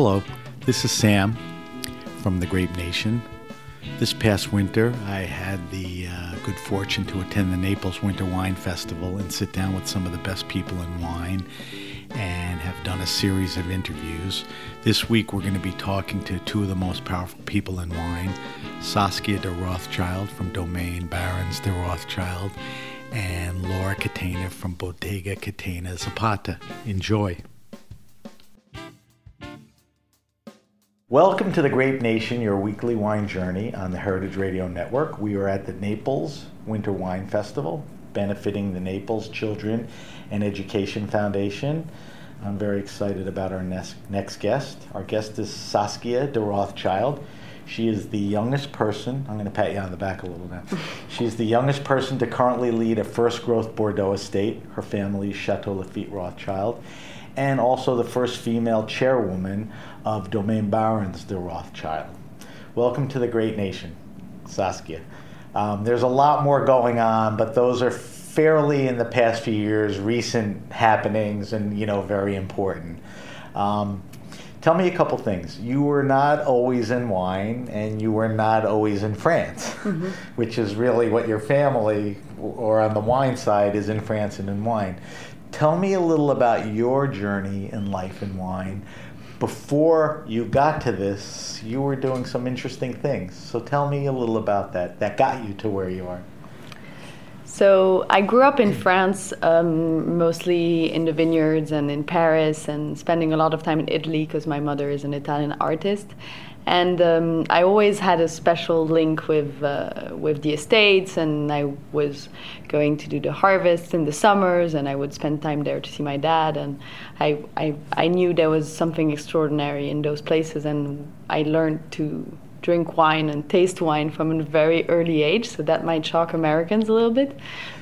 Hello, this is Sam from the Grape Nation. This past winter, I had the uh, good fortune to attend the Naples Winter Wine Festival and sit down with some of the best people in wine and have done a series of interviews. This week, we're going to be talking to two of the most powerful people in wine Saskia de Rothschild from Domaine Barons de Rothschild and Laura Catena from Bodega Catena Zapata. Enjoy. Welcome to the Grape Nation, your weekly wine journey on the Heritage Radio Network. We are at the Naples Winter Wine Festival, benefiting the Naples Children and Education Foundation. I'm very excited about our next, next guest. Our guest is Saskia de Rothschild. She is the youngest person, I'm going to pat you on the back a little now. She's the youngest person to currently lead a first growth Bordeaux estate, her family's Chateau Lafite Rothschild, and also the first female chairwoman of Domaine Barons de Rothschild. Welcome to the Grape Nation, Saskia. Um, there's a lot more going on, but those are fairly in the past few years recent happenings and you know very important. Um, tell me a couple things. You were not always in wine, and you were not always in France, mm-hmm. which is really what your family, or on the wine side, is in France and in wine. Tell me a little about your journey in life in wine before you got to this, you were doing some interesting things. So tell me a little about that. That got you to where you are. So I grew up in France, um, mostly in the vineyards and in Paris, and spending a lot of time in Italy because my mother is an Italian artist and um, I always had a special link with uh, with the estates, and I was going to do the harvests in the summers, and I would spend time there to see my dad, and I I, I knew there was something extraordinary in those places, and I learned to drink wine and taste wine from a very early age, so that might shock Americans a little bit,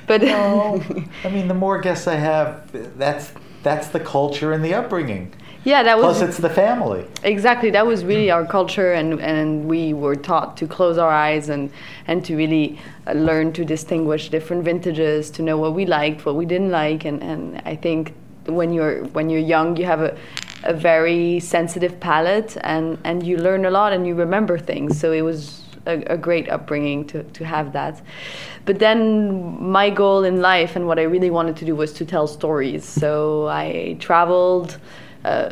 but well, I mean, the more guests I have, that's that's the culture and the upbringing. Yeah, that was. Plus, it's the family. Exactly, that was really our culture, and and we were taught to close our eyes and and to really uh, learn to distinguish different vintages, to know what we liked, what we didn't like, and and I think when you're when you're young, you have a a very sensitive palate, and and you learn a lot, and you remember things. So it was a, a, great upbringing to, to have that. But then my goal in life and what I really wanted to do was to tell stories. So I traveled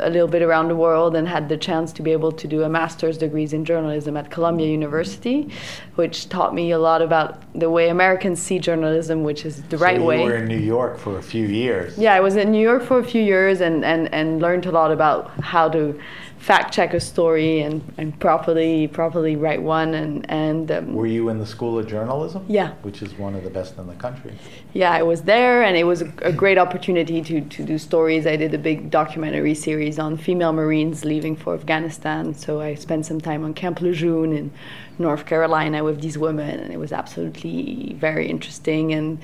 a little bit around the world and had the chance to be able to do a master's degrees in journalism at Columbia University, which taught me a lot about the way Americans see journalism, which is the so right you way. You were in New York for a few years. Yeah, I was in New York for a few years and, and, and learned a lot about how to fact check a story and, and properly properly write one and and um, Were you in the School of Journalism? Yeah. Which is one of the best in the country. yeah I was there and it was a, a great opportunity to to do stories. I did a big documentary series on female Marines leaving for Afghanistan. So I spent some time on Camp Lejeune in North Carolina with these women and it was absolutely very interesting and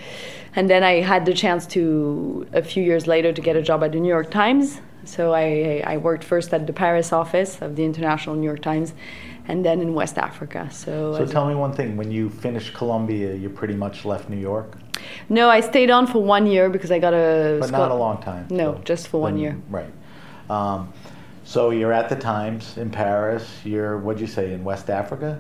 and then I had the chance to a few years later to get a job at the New York Times so I, I worked first at the Paris office of the International New York Times and then in West Africa. So, So tell me one thing. When you finished Columbia, you pretty much left New York, no, I stayed on for one year because I got a. but not a long time. No, so- just for one year. Right. Um, so you're at the Times in Paris. You're what'd you say in West Africa?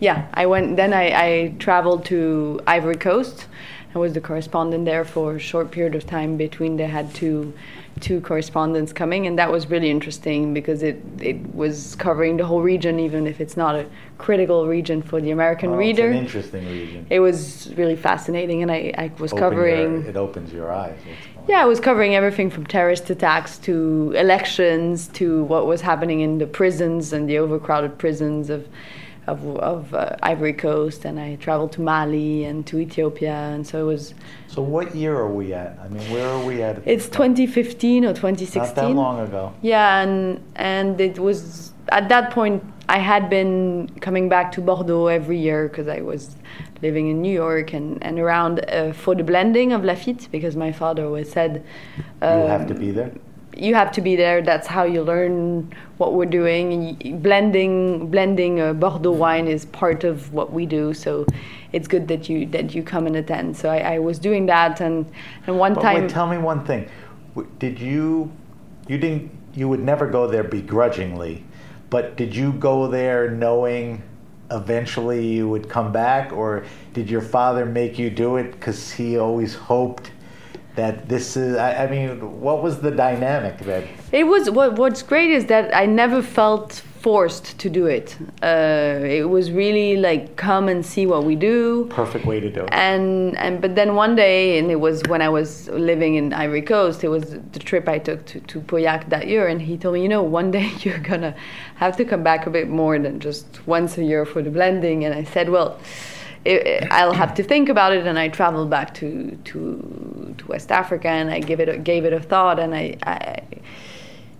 Yeah, I went. Then I, I traveled to Ivory Coast. I was the correspondent there for a short period of time between they had two two correspondents coming, and that was really interesting because it it was covering the whole region, even if it's not a critical region for the American Oh, reader. It's an interesting region. it was really fascinating, and I, I was Open covering. Your, it opens your eyes. on. Yeah, I was covering everything from terrorist attacks to elections to what was happening in the prisons and the overcrowded prisons of of, of uh, Ivory Coast, and I traveled to Mali and to Ethiopia, and so it was. So what year are we at? I mean, where are we at? It's 2015 or 2016. Not that long ago. Yeah, and and it was at that point I had been coming back to Bordeaux every year because I was living in New York and and around uh, for the blending of Lafite because my father always said you have to um, be there. you have to be there. That's how you learn what we're doing. Blending blending uh, Bordeaux wine is part of what we do. So it's good that you that you come and attend. So I, I was doing that, and and one But time. wait, tell me one thing. Did you, you didn't, you would never go there begrudgingly, but did you go there knowing eventually you would come back, or did your father make you do it because he always hoped that this is? I, I mean, what was the dynamic that? It was what what's great is that I never felt forced to do it. Uh, it was really like come and see what we do. Perfect way to do it. And and but then one day, and it was when I was living in Ivory Coast. It was the trip I took to to Pauillac that year, and he told me, you know, one day you're gonna have to come back a bit more than just once a year for the blending. And I said, well. I I'll have to think about it, and I traveled back to to to West Africa, and I give it a, gave it a thought, and I, I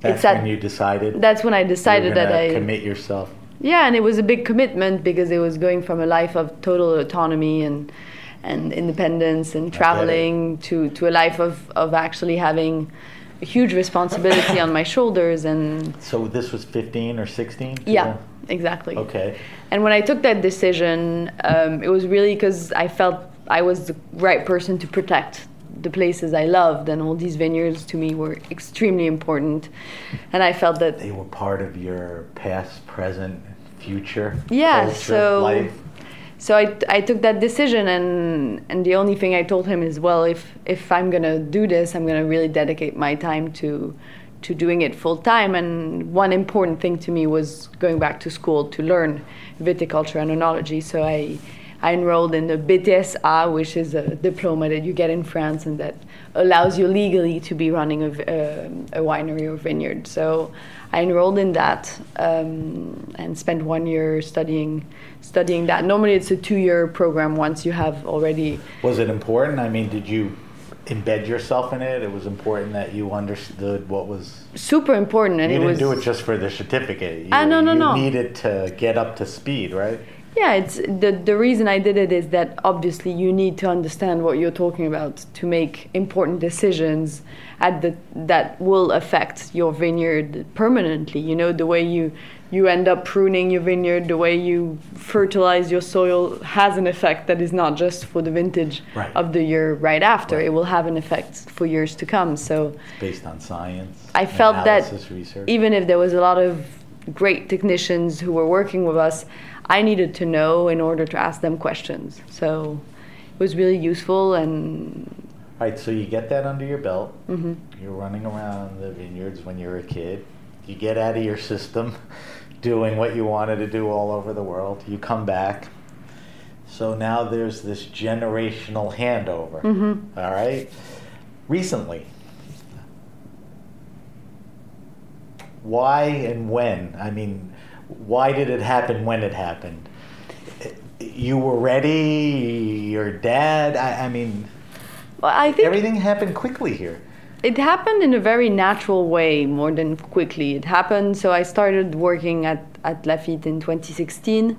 That's when you decided. that's when I decided that I commit yourself. yeah, and it was a big commitment because it was going from a life of total autonomy and and independence and traveling to, to a life of, of actually having a huge responsibility on my shoulders and So this was 15 or 16? yeah, exactly. Okay. And when I took that decision, um, it was really because I felt I was the right person to protect the places I loved, and all these vineyards to me were extremely important. And I felt that They were part of your past, present, future. Yeah, culture, so- life. So I, I took that decision, and and the only thing I told him is, well, if if I'm gonna do this, I'm gonna really dedicate my time to to doing it full time. And one important thing to me was going back to school to learn viticulture and enology. So I I enrolled in the BTSA, which is a diploma that you get in France and that allows you legally to be running a, um, a winery or vineyard. So I enrolled in that um, and spent one year studying studying that. Normally, it's a two-year program once you have already. Was it important? I mean, did you embed yourself in it? It was important that you understood what was. Super important, and you it didn't was do it just for the certificate. You, Ah, no, no, you no. needed to get up to speed, right? Yeah, it's the the reason I did it is that obviously you need to understand what you're talking about to make important decisions at the that will affect your vineyard permanently. You know the way you you end up pruning your vineyard, the way you fertilize your soil has an effect that is not just for the vintage Right. of the year right after. Right. It will have an effect for years to come. So Based on science. I felt that research. even if there was a lot of great technicians who were working with us, I needed to know in order to ask them questions. So it was really useful and Right, so you get that under your belt. Mm-hmm. You're running around the vineyards when you're a kid. You get out of your system, doing what you wanted to do all over the world. You come back. So now there's this generational handover. Mm-hmm. all right. Recently, why and when? I mean, why did it happen when it happened? You were ready. Your dad. I, I mean, Well, I think everything happened quickly here. It happened in a very natural way more than quickly. It happened, so I started working at, at Lafite in 2016,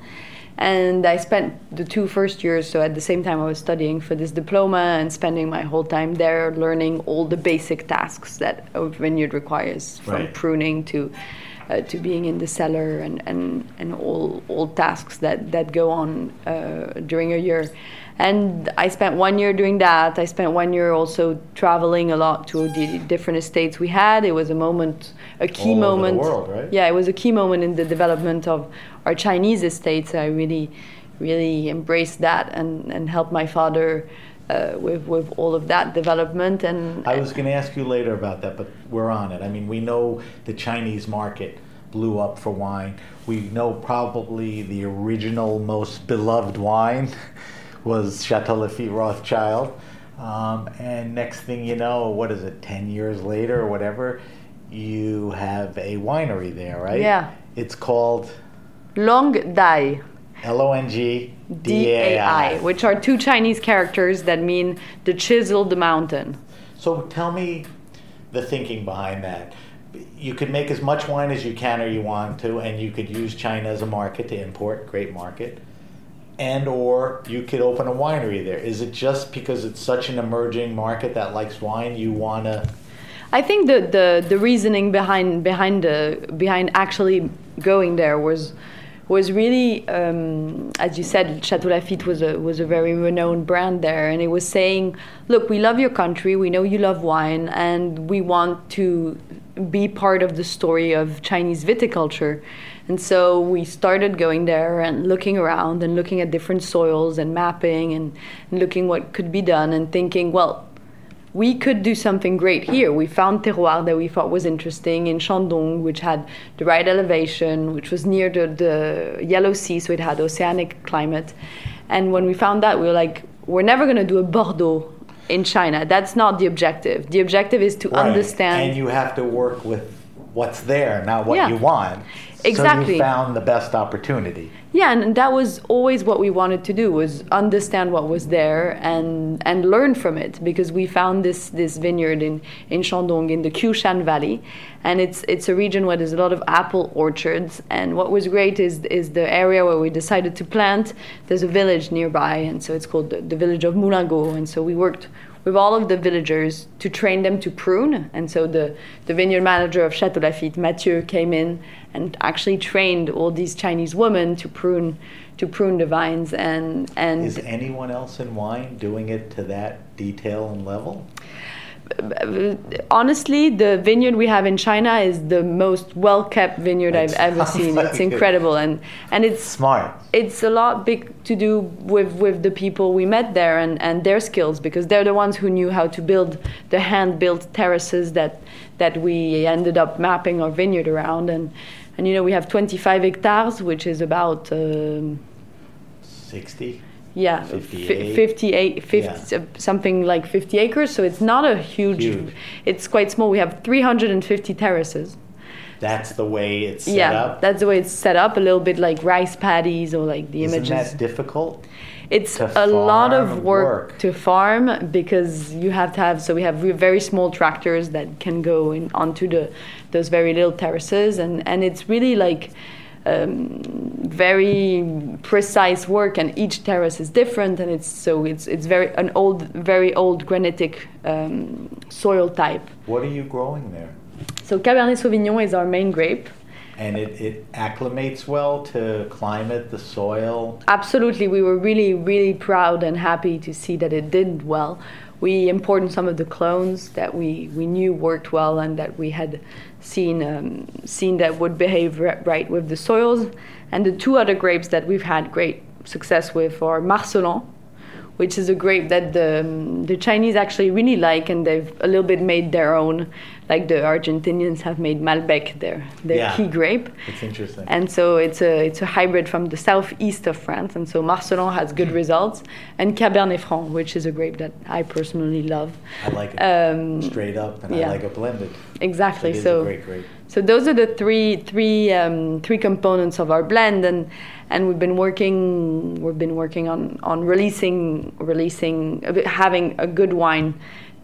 and I spent the two first years, so at the same time I was studying for this diploma and spending my whole time there learning all the basic tasks that a vineyard requires, from Right. pruning to uh, to being in the cellar and, and, and all, all tasks that, that go on uh, during a year. And I spent one year doing that. I spent one year also traveling a lot to the different estates we had. It was a moment, a key All over the moment. world, right? Yeah, it was a key moment in the development of our Chinese estates. I really, really embraced that and, and helped my father uh, with, with all of that development. And I was going to ask you later about that, but we're on it. I mean, we know the Chinese market blew up for wine. We know probably the original, most beloved wine was Chateau Lafite Rothschild. Um, and next thing you know, what is it, 10 years later or whatever, you have a winery there, right? Yeah. It's called Long Dai. L O N G D A. I, which are two Chinese characters that mean the chiseled mountain. So tell me the thinking behind that. You could make as much wine as you can or you want to, and you could use China as a market to import, great market. And or you could open a winery there. Is it just because it's such an emerging market that likes wine you wanna I think the, the, the reasoning behind behind the behind actually going there was was really, um, as you said, Chateau Lafite was a was a very renowned brand there, and it was saying, look, we love your country, we know you love wine, and we want to be part of the story of Chinese viticulture. And so we started going there and looking around and looking at different soils and mapping and, and looking what could be done and thinking, well, we could do something great here. We found terroir that we thought was interesting in Shandong, which had the right elevation, which was near the, the Yellow Sea, so it had oceanic climate. And when we found that, we were like, we're never going to do a Bordeaux in China. That's not the objective. The objective is to Right. understand. And you have to work with what's there, not what Yeah. you want. So Exactly. you found the best opportunity. Yeah, and that was always what we wanted to do was understand what was there and and learn from it because we found this this vineyard in in Shandong in the Qiushan Valley, and it's it's a region where there's a lot of apple orchards. And what was great is is the area where we decided to plant. There's a village nearby, and so it's called the, the village of Moulingot. And so we worked with all of the villagers to train them to prune. And so the, the vineyard manager of Chateau Lafite, Mathieu, came in and actually trained all these Chinese women to prune to prune the vines and and Is anyone else in wine doing it to that detail and level? Honestly the vineyard we have in China is the most well kept vineyard I've ever seen. like It's it. incredible and and it's Smart. it's a lot big to do with with the people we met there and and their skills because they're the ones who knew how to build the hand built terraces that that we ended up mapping our vineyard around and and you know we have 25 hectares which is about um, 60? Yeah 58. 58 50, Yeah. uh, something like 50 acres so it's not a huge, Huge. it's quite small we have 350 terraces That's the way it's set yeah up? that's the way it's set up a little bit like rice paddies or like the Isn't images that difficult? it's a lot of work, work? to farm because you have to have so we have very small tractors that can go in onto the those very little terraces and and it's really like um, very precise work and each terrace is different and it's so it's it's very an old very old granitic um, soil type What are you growing there? so cabernet sauvignon is our main grape And it, it acclimates well to climate, the soil. Absolutely, we were really, really proud and happy to see that it did well. We imported some of the clones that we, we knew worked well and that we had seen um, seen that would behave ri- right with the soils. And the two other grapes that we've had great success with are Marselan, which is a grape that the um, the Chinese actually really like, and they've a little bit made their own. Like the Argentinians have made Malbec their their Yeah. key grape. It's interesting. And so it's a it's a hybrid from the southeast of France, and so Marselan has good results, and Cabernet Franc, which is a grape that I personally love. I like it Um, straight up, and yeah. I like it blended. Exactly. It is so a great grape. So those are the three three um, three components of our blend, and and we've been working we've been working on on releasing releasing having a good wine.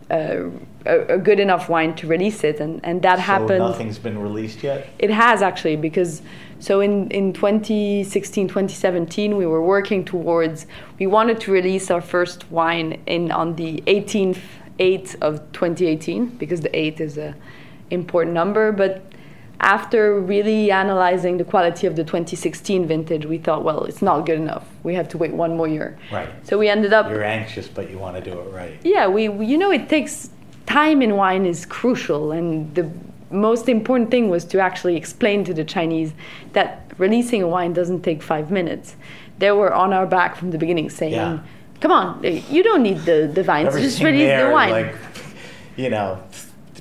Uh, a, a, good enough wine to release it, and, and that so happened. Nothing's been released yet. It has actually, because so in in 2016, 2017, we were working towards. We wanted to release our first wine in on the 18th 8th of 2018 because the 8th is a important number, but after really analyzing the quality of the 2016 vintage, we thought, well, it's not good enough. We have to wait one more year. Right. So we ended up. You're anxious, but you want to do it right. Yeah, we, we you know it takes time in wine is crucial, and the most important thing was to actually explain to the Chinese that releasing a wine doesn't take five minutes. They were on our back from the beginning, saying. Yeah. Come on, you don't need the, the vines. Everything just release there, the wine. Like, you know,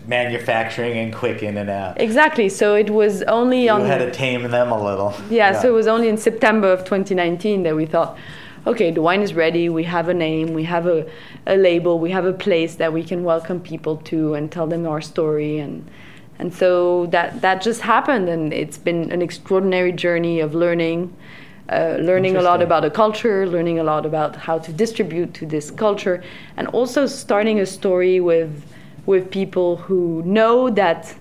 manufacturing and quick in and out. Exactly. So it was only you on. You had to tame them a little. Yeah, yeah, So it was only in September of 2019 that we thought, okay, the wine is ready. We have a name. We have a, a label. We have a place that we can welcome people to and tell them our story and. And so that, that just happened, and it's been an extraordinary journey of learning, uh, learning a lot about a culture, learning a lot about how to distribute to this culture, and also starting a story with with people who know that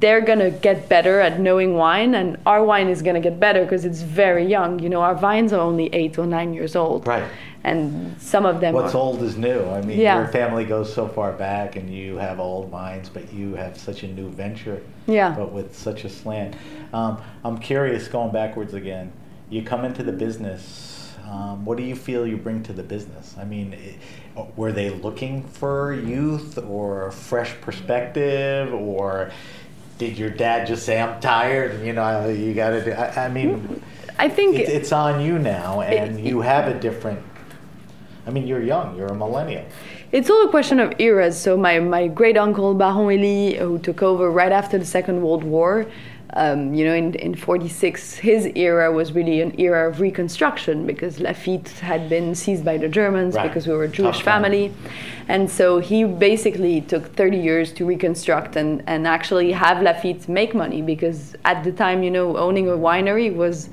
they're gonna get better at knowing wine, and our wine is gonna get better because it's very young. You know, our vines are only eight or nine years old. Right. And some of them. What's are, old is new. I mean, yeah. your family goes so far back, and you have old vines, but you have such a new venture. Yeah. But with such a slant. Um, I'm curious, going backwards again. You come into the business um, what do you feel you bring to the business? I mean, it, were they looking for youth or fresh perspective, or did your dad just say, "I'm tired"? And, you know, you got to do. I, I, mean, I think it, it's on you now, and it, you have a different. I mean, you're young. You're a millennial. It's all a question of eras. So my, my great uncle Baron Elie, who took over right after the Second World War, um, you know, in, in 46, his era was really an era of reconstruction because Lafite had been seized by the Germans right. because we were a Jewish family. And so he basically took 30 years to reconstruct and, and actually have Lafite make money because at the time, you know, owning a winery was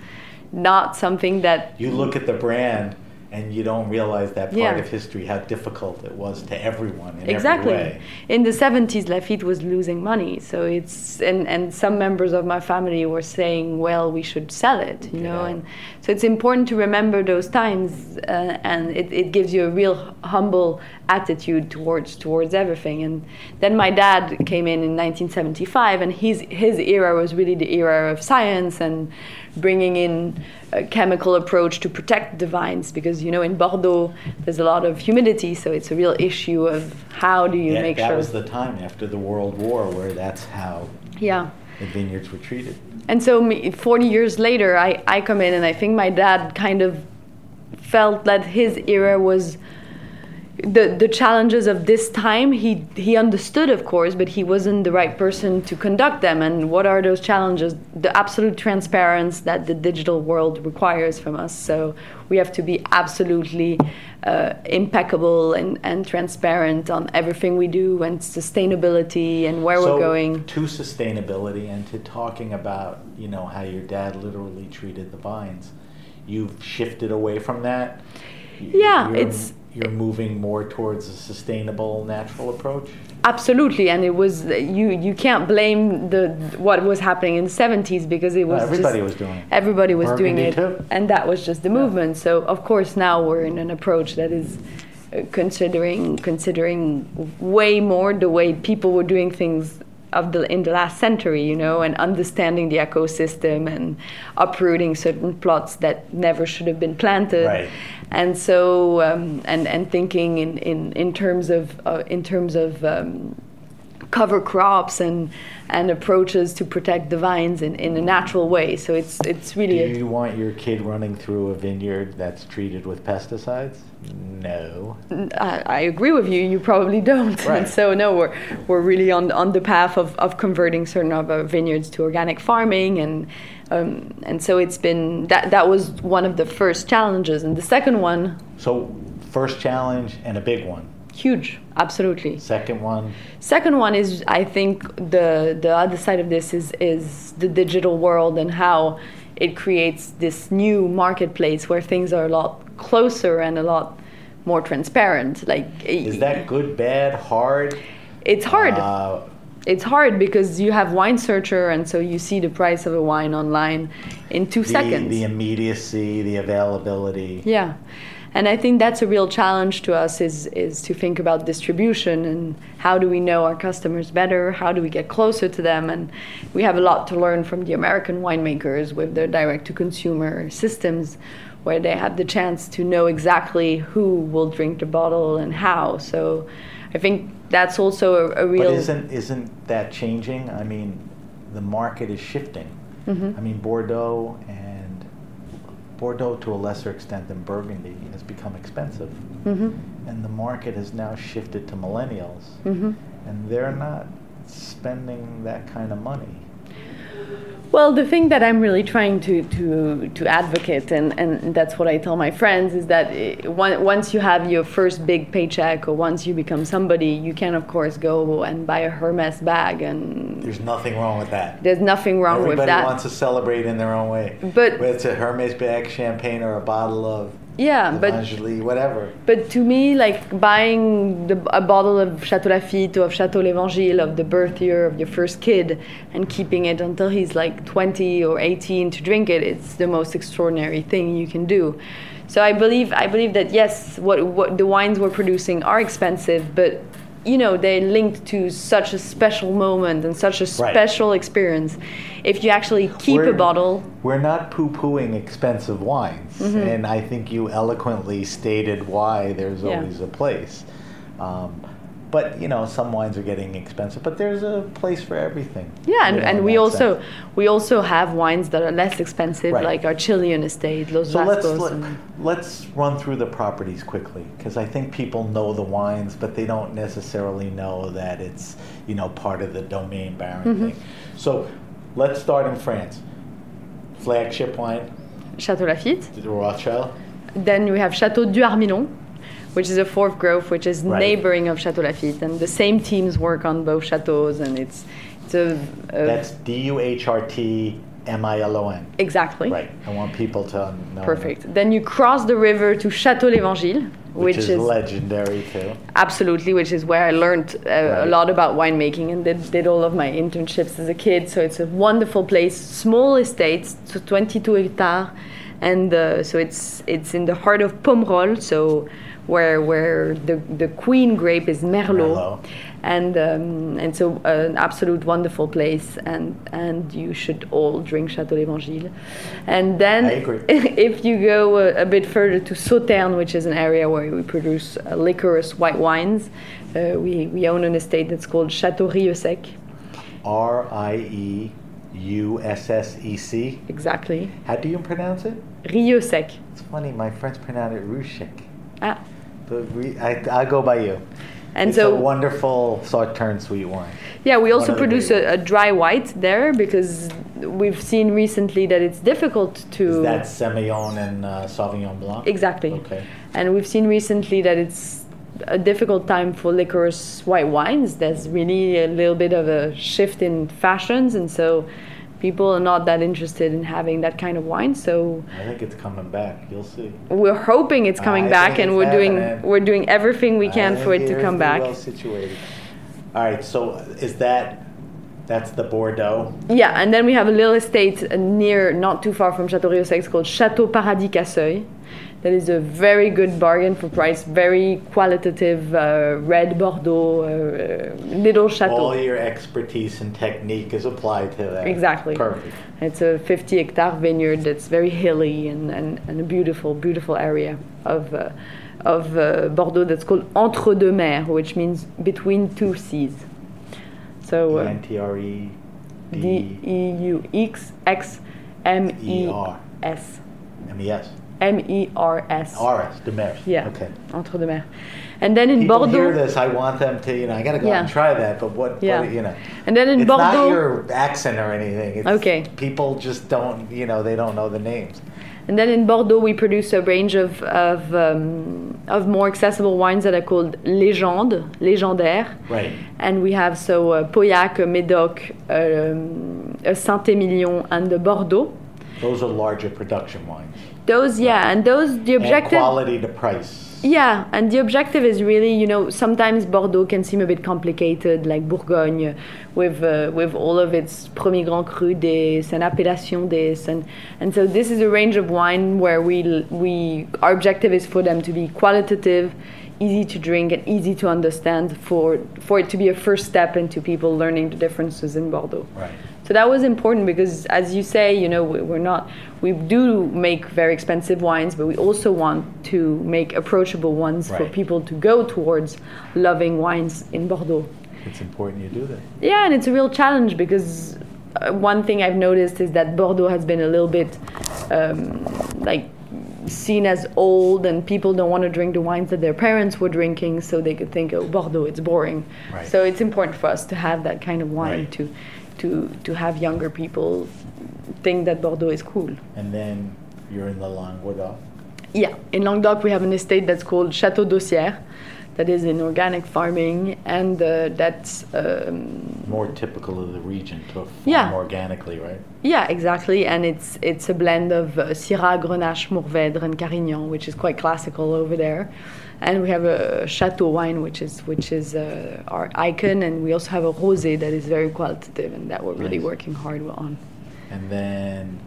not something that. You look at the brand and you don't realize that part yeah. of history how difficult it was to everyone in exactly. every way. In the 70s, Lafite was losing money, so it's and and some members of my family were saying, well, we should sell it, you know, and so it's important to remember those times, uh, and it, it gives you a real humble attitude towards towards everything. And then my dad came in in 1975, and his his era was really the era of science and bringing in a chemical approach to protect the vines because you know in Bordeaux there's a lot of humidity, so it's a real issue of how do you yeah, make that sure. That was the time after the World War where that's how yeah. the vineyards were treated. And so, me, 40 years later, I, I come in, and I think my dad kind of felt that his era was the the challenges of this time he he understood of course but he wasn't the right person to conduct them. And what are those challenges? The absolute transparency that the digital world requires from us. So we have to be absolutely uh, impeccable and, and transparent on everything we do and sustainability and where so we're going. to sustainability and to talking about you know how your dad literally treated the vines you've shifted away from that? Yeah You're, it's you're moving more towards a sustainable natural approach absolutely and it was you you can't blame the what was happening in the 70s because it was no, everybody just, was doing it everybody was Burgundy doing it too. and that was just the yeah. movement so of course now we're in an approach that is uh, considering considering way more the way people were doing things of the in the last century, you know, and understanding the ecosystem and uprooting certain plots that never should have been planted. Right. And so, um, and and thinking in in in terms of uh, in terms of um, cover crops and and approaches to protect the vines in, in a natural way. So it's it's really. Do you want your kid running through a vineyard that's treated with pesticides? No. I, I agree with you. You probably don't. Right. so no, we're we're really on on the path of, of converting certain of our vineyards to organic farming and. Um, and so it's been that that was one of the first challenges and the second one so first challenge and a big one huge, absolutely. Second one, Second one is I think the the other side of this is is the digital world and how it creates this new marketplace where things are a lot closer and a lot more transparent. Like is that good, bad, hard? it's hard. Uh, it's hard because you have wine searcher and so you see the price of a wine online in two the, seconds. the immediacy, the availability. Yeah, and I think that's a real challenge to us is is to think about distribution and how do we know our customers better? How do we get closer to them? And we have a lot to learn from the American winemakers with their direct to consumer systems, where they have the chance to know exactly who will drink the bottle and how. So, I think that's also a, a real. But isn't isn't that changing? I mean, the market is shifting. Mm-hmm. I mean, Bordeaux and Bordeaux, to a lesser extent than Burgundy, has become expensive, Mhm. and the market has now shifted to millennials, Mhm. and they're not spending that kind of money. Well, the thing that I'm really trying to, to, to advocate, and, and that's what I tell my friends, is that eh, on- once you have your first big paycheck or once you become somebody, you can, of course, go and buy a Hermes bag, and There's nothing wrong with that. there's nothing wrong Everybody with that. Everybody wants to celebrate in their own way. But- whether it's a Hermes bag, champagne, or a bottle of yeah, but Evangelie, whatever. But to me, like buying the, a bottle of Chateau Lafite or of Chateau l'Evangile of the birth year of your first kid and keeping it until he's like 20 or 18 to drink it, it's the most extraordinary thing you can do. So I believe I believe that yes, what what the wines we're producing are expensive, but you know they're linked to such a special moment and such a Right. special experience. If you actually keep a We're- bottle, We're not poo-pooing expensive wines, Mm-hmm. and I think you eloquently stated why there's Yeah. always a place. Um, but you know, some wines are getting expensive, but there's a place for everything. Yeah, and, and we also sense. we also have wines that are less expensive, Right. like our Chilean estate, Los So let's Vascos. and- let's run through the properties quickly because I think people know the wines, but they don't necessarily know that it's you know part of the domain baron Mm-hmm. thing. So let's start in France. Flagship wine, Chateau Lafite. the Rothschild. Then we have Chateau Duhart-Milon, which is a fourth growth, which is Right. neighboring of Chateau Lafite, and the same teams work on both chateaux, and it's it's a, a That's D U H R T M I L O N. exactly Right. I want people to know. perfect. Then you cross the river to Chateau l'Evangile, Which, which, is, legendary too. Absolutely, which is where I learned uh, a lot about winemaking and did, did all of my internships as a kid. So it's a wonderful place, small estates, so 22 hectares, and uh, so it's it's in the heart of Pomerol, so where where the, the queen grape is Merlot, Merlot. and um, and so an absolute wonderful place, and and you should all drink Chateau l'Evangile, and then if you go a, a bit further to Sauternes, which is an area where we produce uh, licorice white wines, uh, we, we own an estate that's called Chateau Rieussec. R I E U S S E C. Exactly. How do you pronounce it? Rieussec. It's funny. My friends pronounce it Rushik. Ah. But we, I, I go by you. And it's so, a wonderful Sauternes sweet wine. yeah, we also one of the produce a, a dry white there because we've seen recently that it's difficult to. Is that Semillon and uh, Sauvignon Blanc? Exactly. Okay. And we've seen recently that it's a difficult time for licorice white wines. There's really a little bit of a shift in fashions, and so people are not that interested in having that kind of wine. So I think it's coming back. You'll see. we're hoping it's coming I back, and we're doing happening. we're doing everything we can for it to come back. Well situated. All right. So is that that's the Bordeaux? Yeah, and then we have a little estate near, not too far from Chateau Rieussec called Chateau Paradis Casseuil. That is a very good bargain for price, very qualitative uh, red Bordeaux, uh, little chateau. All your expertise and technique is applied to that. Exactly. Perfect. It's a 50 hectare vineyard that's very hilly and, and, and a beautiful, beautiful area of, uh, of uh, Bordeaux that's called Entre deux mers, which means between two seas. So uh, N T R E D E U X X M E E R S. M E S M E R S. R S Demers. Yeah. Okay. Entre deux mers. And then in People Bordeaux. hear this. I want them to. You know. I got to go out and try that. But what? Yeah. what you know. And then in it's Bordeaux. not your accent or anything. It's Okay. People just don't. You know. They don't know the names. And then in Bordeaux, we produce a range of of, um, of more accessible wines that are called Légende, légendaire. Right. And we have so uh, Pauillac, Médoc, um, Saint-Émilion, and the Bordeaux. Those are larger production wines. Those, yeah, and those the objective And quality to price. Yeah, and the objective is really, you know, sometimes Bordeaux can seem a bit complicated, like Bourgogne, with uh, with all of its Premier Grand Cru des and Appellation des, and and so this is a range of wine where we we our objective is for them to be qualitative, easy to drink, and easy to understand for for it to be a first step into people learning the differences in Bordeaux. Right. So that was important because, as you say, you know, we- we're not, we do make very expensive wines, but we also want to make approachable ones for people to go towards loving wines in Bordeaux. It's important you do that. Yeah, and it's a real challenge because uh, one thing I've noticed is that Bordeaux has been a little bit um, like seen as old, and people don't want to drink the wines that their parents were drinking, so they could think, oh, Bordeaux, it's boring. Right. So it's important for us to have that kind of wine Right. to, to, to have younger people think that Bordeaux is cool. And then you're in the Languedoc. Yeah, in Languedoc we have an estate that's called Château d'Aussière, that is in organic farming, and uh, that's um, More typical of the region to farm Yeah. organically, right? yeah exactly, and it's it's a blend of uh, Syrah, Grenache, Mourvèdre, and Carignan, which is quite classical over there. And we have a Chateau wine, which is which is uh, our icon, and we also have a rosé that is very qualitative, and that we're really Nice. working hard on. And then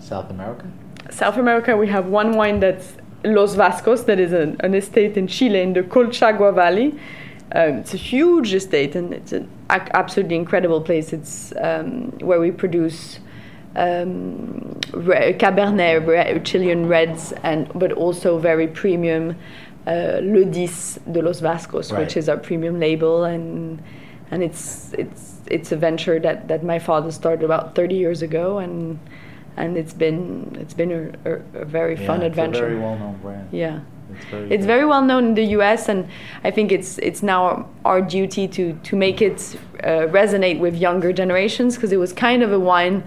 South America? South America, we have one wine that's Los Vascos, that is an, an estate in Chile in the Colchagua Valley. Um, it's a huge estate and it's an absolutely incredible place. It's um, where we produce um, re- Cabernet, re- Chilean reds, and but also very premium uh, Le Dix de Los Vascos, Right. which is our premium label, and and it's it's it's a venture that, that my father started about 30 years ago, and and it's been it's been a, a, a very fun yeah, adventure. It's a very well-known brand. yeah. It's very, It's very well known in the U.S., and I think it's it's now our duty to to make it uh, resonate with younger generations because it was kind of a wine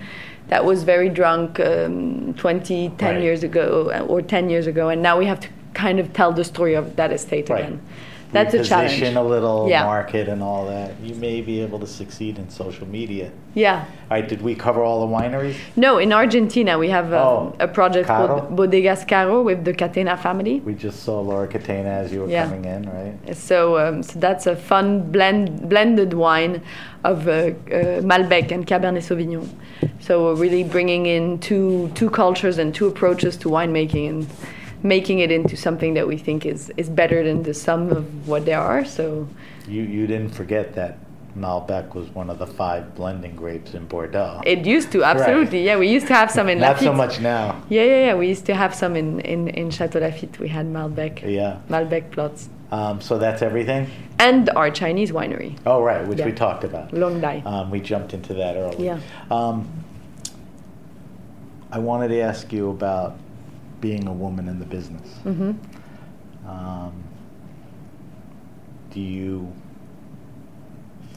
that was very drunk um, 20, 10 Right. years ago or 10 years ago, and now we have to kind of tell the story of that estate Right. again. That's a challenge. Position a little Yeah. market and all that. You may be able to succeed in social media. Yeah. All right, did we cover all the wineries? No, in Argentina we have uh, Oh, a project Caro? called Bodegas Caro with the Catena family. We just saw Laura Catena as you were Yeah. coming in, right? So, um, so that's a fun blend, blended wine of uh, uh, Malbec and Cabernet Sauvignon. So we're really bringing in two two cultures and two approaches to winemaking and making it into something that we think is, is better than the sum of what they are. So You you didn't forget that Malbec was one of the five blending grapes in Bordeaux. it used to absolutely, yeah. We used to have some in Not so much now. Yeah, yeah, yeah. We used to have some in in in Chateau Lafite. We had Malbec, Yeah. Malbec plots, Um, so that's everything. and our Chinese winery, Oh, right, which we talked about. Long Dai. Um, we jumped into that earlier. Yeah. Um, I wanted to ask you about being a woman in the business. hmm Um, do you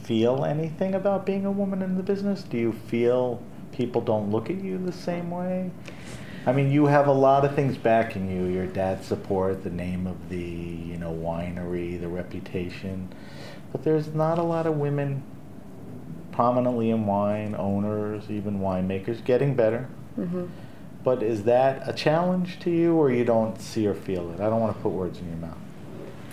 feel anything about being a woman in the business? Do you feel people don't look at you the same way? I mean, you have a lot of things backing you. Your dad's support, the name of the you know winery, the reputation, but there's not a lot of women prominently in wine, owners, even winemakers, getting better. hmm But is that a challenge to you, or you don't see or feel it? I don't want to put words in your mouth.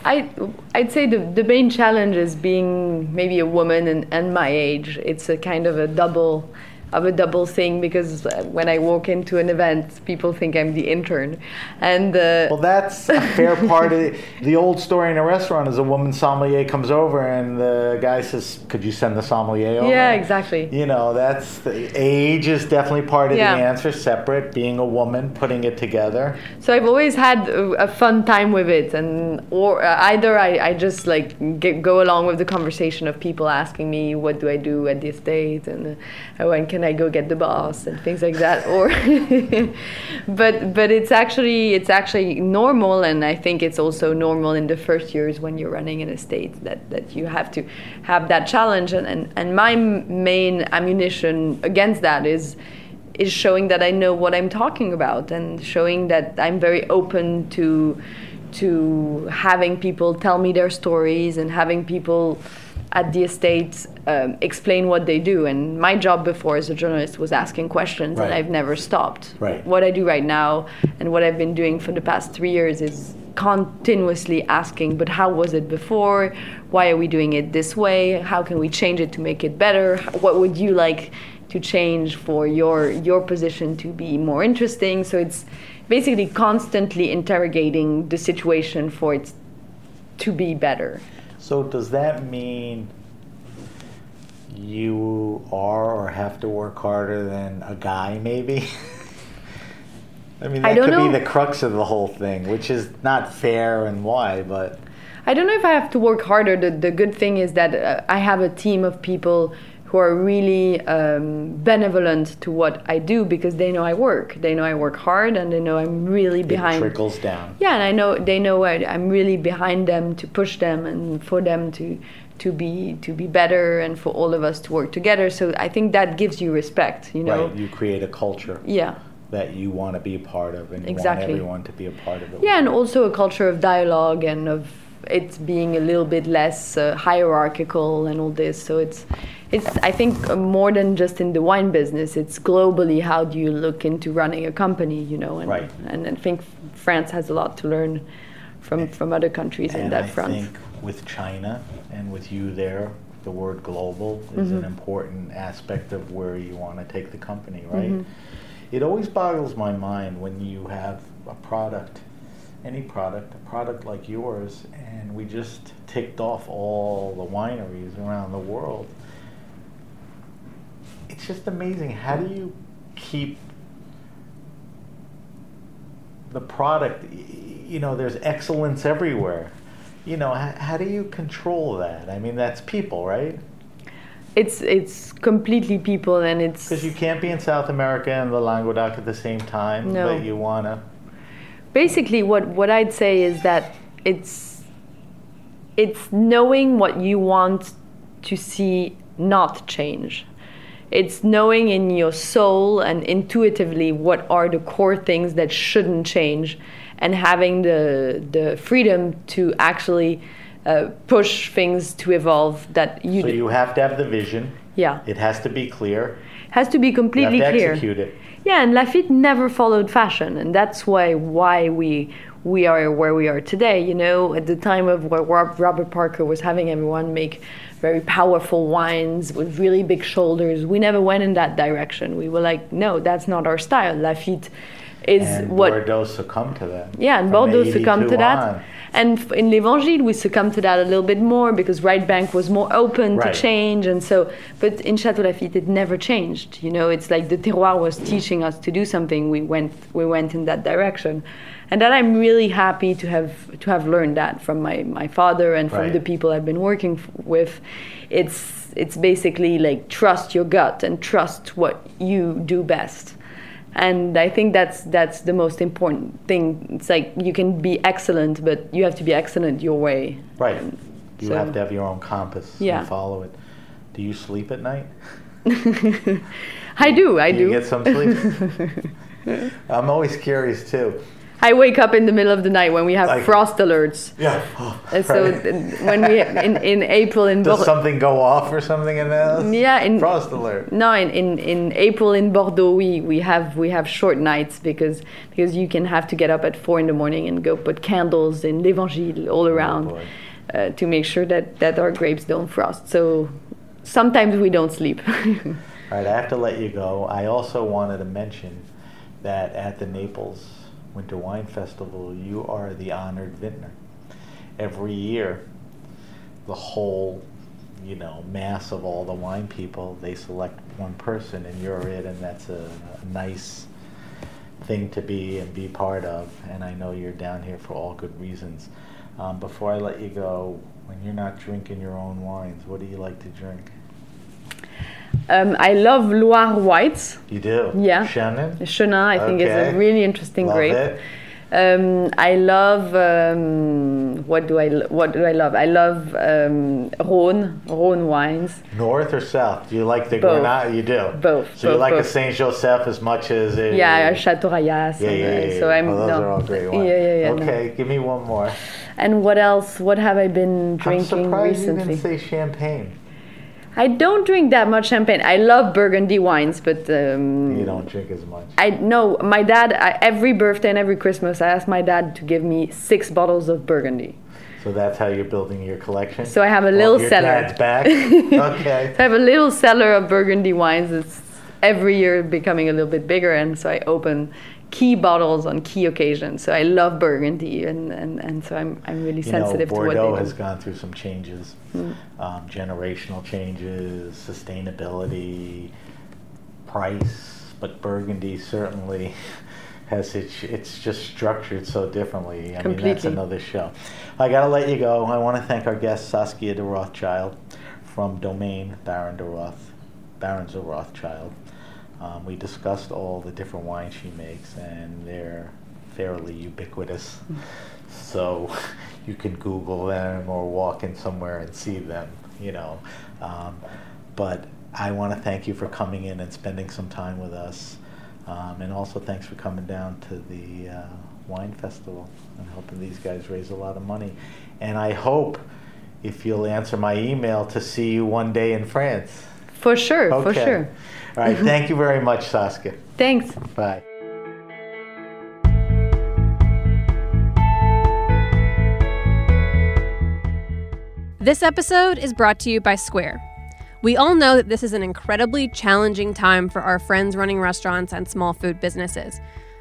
I, I'd say the, the main challenge is being maybe a woman and, and my age. It's a kind of a double of a double thing because uh, when I walk into an event, people think I'm the intern, and uh, Well, that's a fair part of it. The old story in a restaurant is a woman sommelier comes over and the guy says, "Could you send the sommelier over?" yeah, exactly. You know, that's the age is definitely part of Yeah. the answer. Separate, being a woman, putting it together. So I've always had a, a fun time with it, and or uh, either I, I just like get, go along with the conversation of people asking me what do I do at the estate and uh, when can I go get the boss and things like that, or but but it's actually it's actually normal, and I think it's also normal in the first years when you're running an estate that that you have to have that challenge, and and, and my main ammunition against that is is showing that I know what I'm talking about and showing that I'm very open to to having people tell me their stories and having people at the estate um, explain what they do. And my job before as a journalist was asking questions, Right. and I've never stopped. Right. What I do right now and what I've been doing for the past three years is continuously asking, but how was it before? Why are we doing it this way? How can we change it to make it better? What would you like to change for your your position to be more interesting? So it's basically constantly interrogating the situation for it to be better. So does that mean you are or have to work harder than a guy, maybe? I mean, I that don't could know. be the crux of the whole thing, which is not fair and why, but I don't know if I have to work harder. The, the good thing is that uh, I have a team of people who are really um, benevolent to what I do because they know I work. They know I work hard and they know I'm really behind. it trickles down. Yeah, and I know they know I, I'm really behind them to push them and for them to to be to be better and for all of us to work together. So I think that gives you respect. You know. Right, you create a culture Yeah. that you want to be a part of, and you Exactly. want everyone to be a part of it. Yeah, and also a culture of dialogue and of it being a little bit less uh, hierarchical and all this. So it's, it's I think uh, more than just in the wine business. It's globally how do you look into running a company, you know? And, Right. And I think France has a lot to learn from from other countries in that I front. think with China and with you there, the word global is Mm-hmm. an important aspect of where you want to take the company, right? Mm-hmm. It always boggles my mind when you have a product, any product, a product like yours, and we just ticked off all the wineries around the world. It's just amazing. How do you keep the product, you know, there's excellence everywhere. You know, how, how do you control that? I mean, that's people, right? It's it's completely people and it's Because you can't be in South America and the Languedoc at the same time, No. but you want to. Basically what what I'd say is that it's it's knowing what you want to see not change. It's knowing in your soul and intuitively what are the core things that shouldn't change and having the the freedom to actually uh, push things to evolve that you, So you have to have the vision. yeah It has to be clear. has to be You have completely to clear execute it. Yeah, and Lafite never followed fashion, and that's why why we we are where we are today. You know, at the time of where Robert Parker was having everyone make very powerful wines with really big shoulders, we never went in that direction. We were like, no, that's not our style. Lafite is And what Bordeaux succumbed to that. yeah, and Bordeaux succumbed to that. on. And in l'Evangile, we succumbed to that a little bit more because Right Bank was more open Right. to change. And so, but in Chateau Lafite, it never changed. You know, it's like the terroir was teaching us to do something. We went, we went in that direction. And that I'm really happy to have to have learned that from my, my father and from Right. the people I've been working f- with. It's it's basically like trust your gut and trust what you do best and I think that's that's the most important thing. It's like you can be excellent, but you have to be excellent your way. Right. You So- have to have your own compass Yeah. and follow it. Do you sleep at night? I do, I Do you do. get some sleep? I'm always curious too. I wake up in the middle of the night when we have Like- frost alerts. Yeah. So Right. th- when we in, in April in Does something go off or something in there? yeah in Frost alert. no in, in, in April in Bordeaux we, we have we have short nights because because you can have to get up at four in the morning and go put candles in l'Evangile all around boy. uh, to make sure that, that our grapes don't frost. So sometimes we don't sleep. All right, I have to let you go. I also wanted to mention that at the Naples Winter Wine Festival, you are the honored vintner. Every year, the whole, you know, mass of all the wine people, they select one person, and you're it, and that's a, a nice thing to be and be part of. And I know you're down here for all good reasons. Um, before I let you go, when you're not drinking your own wines, what do you like to drink? Um, I love Loire whites. You do? Yeah. Chenin? Chenin, I think, is a really interesting Love grape. it. Um, I love um, what do I what do I love? I love um, Rhône Rhône wines. North or south? Do you like the Both. Grenache? You do. Both, So you both, like a. Saint Joseph as much as a Yeah, Chateau Rayas. Yeah, yeah, yeah. yeah. So I'm oh, those no. are all great wines. Yeah, yeah, yeah. no. Okay, give me one more. And what else? What have I been drinking I'm surprised recently? you didn't say champagne. I don't drink that much champagne. I love Burgundy wines, but um, You don't drink as much. I know my dad. I, every birthday and every Christmas, I ask my dad to give me six bottles of Burgundy. So that's how you're building your collection. So I have a little your cellar. dad's back. okay. So I have a little cellar of Burgundy wines. It's every year becoming a little bit bigger, and so I open key bottles on key occasions. So I love Burgundy, and, and, and so I'm I'm really You know, sensitive to what they has gone through some changes, Hmm. um, generational changes, sustainability, price, but Burgundy certainly has its, it's just structured so differently. I mean, that's another show. I got to let you go. I want to thank our guest, Saskia de Rothschild from Domain Baron de Roth, Barons of Rothschild. Um, we discussed all the different wines she makes, and they're fairly ubiquitous. So you can Google them or walk in somewhere and see them, you know. Um, but I want to thank you for coming in and spending some time with us. Um, and also thanks for coming down to the uh, wine festival and helping these guys raise a lot of money. And I hope if you'll answer my email to see you one day in France. For sure, for sure. All right. Thank you very much, Saskia. Thanks. Bye. This episode is brought to you by Square. We all know that this is an incredibly challenging time for our friends running restaurants and small food businesses.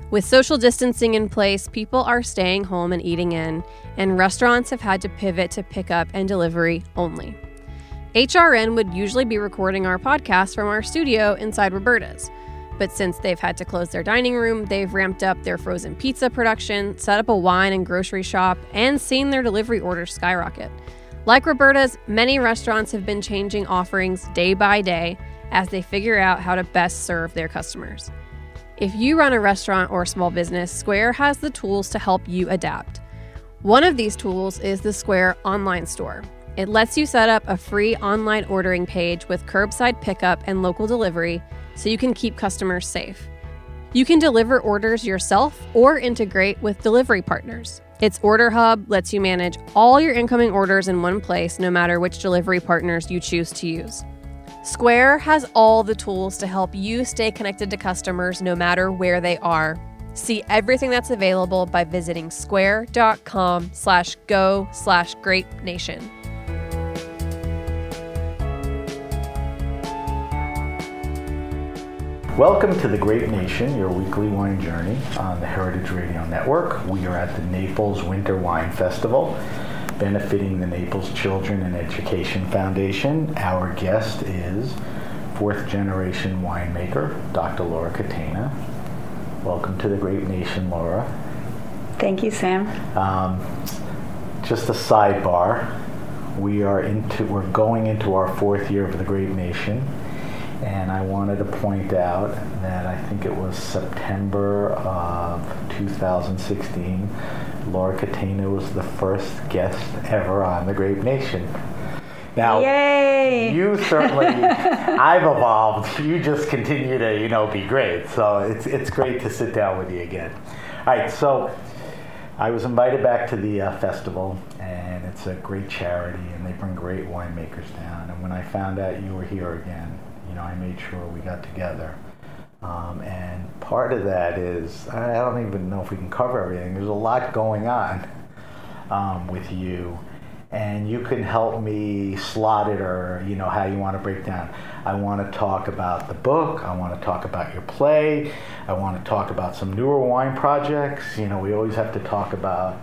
With social distancing in place, people are staying home and eating in, and restaurants have had to pivot to pickup and delivery only. HRN would usually be recording our podcast from our studio inside Roberta's. But since they've had to close their dining room, they've ramped up their frozen pizza production, set up a wine and grocery shop, and seen their delivery orders skyrocket. Like Roberta's, many restaurants have been changing offerings day by day as they figure out how to best serve their customers. If you run a restaurant or small business, Square has the tools to help you adapt. One of these tools is the Square online store. It lets you set up a free online ordering page with curbside pickup and local delivery so you can keep customers safe. You can deliver orders yourself or integrate with delivery partners. Its Order Hub lets you manage all your incoming orders in one place, no matter which delivery partners you choose to use. Square has all the tools to help you stay connected to customers no matter where they are. See everything that's available by visiting square.com slash go slash grape nation. Welcome to the Grape Nation, your weekly wine journey on the Heritage Radio Network. We are at the Naples Winter Wine Festival, benefiting the Naples Children and Education Foundation. Our guest is fourth generation winemaker, Dr. Laura Catena. Welcome to the Grape Nation, Laura. Thank you, Sam. Um, just a sidebar. We are into we're going into our fourth year of the Grape Nation, and I wanted to point out that I think it was September of 2016. Laura Catena was the first guest ever on the Grape Nation. Now, Yay! you certainly, I've evolved. You just continue to, you know, be great. So it's it's great to sit down with you again. All right, so I was invited back to the uh, festival, and it's a great charity, and they bring great winemakers down. And when I found out you were here again, know, I made sure we got together. Um, and part of that is I don't even know if we can cover everything. There's a lot going on um, with you, and you can help me slot it or you know how you want to break down. I want to talk about the book. I want to talk about your play. I want to talk about some newer wine projects. You know, we always have to talk about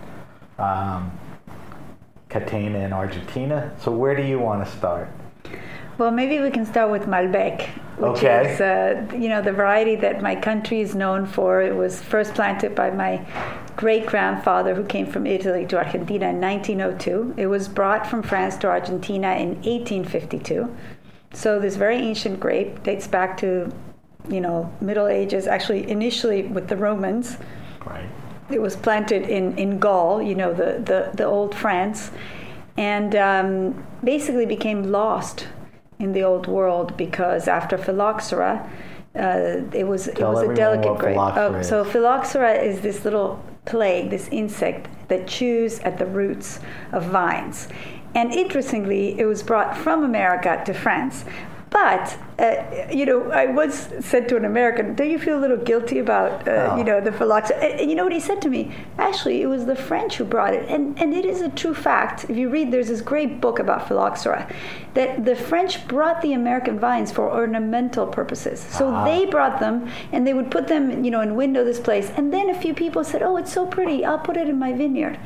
um, Catena in Argentina. So where do you want to start? Well, maybe we can start with Malbec, which Okay. is, uh, you know, the variety that my country is known for. It was first planted by my great grandfather who came from Italy to Argentina in 1902. It was brought from France to Argentina in 1852. So this very ancient grape dates back to, you know, Middle Ages. Actually, initially with the Romans. Right. it was planted in, in Gaul, you know, the, the, the old France, and um, basically became lost in the old world because after phylloxera, uh, it was Tell it was a delicate grape. Oh, so phylloxera is this little plague, this insect that chews at the roots of vines. And interestingly, it was brought from America to France. But uh, you know, I once said to an American, "Don't you feel a little guilty about uh, Oh. you know the phylloxera?" And, and you know what he said to me? Actually, it was the French who brought it, and and it is a true fact. If you read, there's this great book about phylloxera, that the French brought the American vines for ornamental purposes. So Ah. they brought them, and they would put them, you know, in window displays. And then a few people said, "Oh, it's so pretty. I'll put it in my vineyard."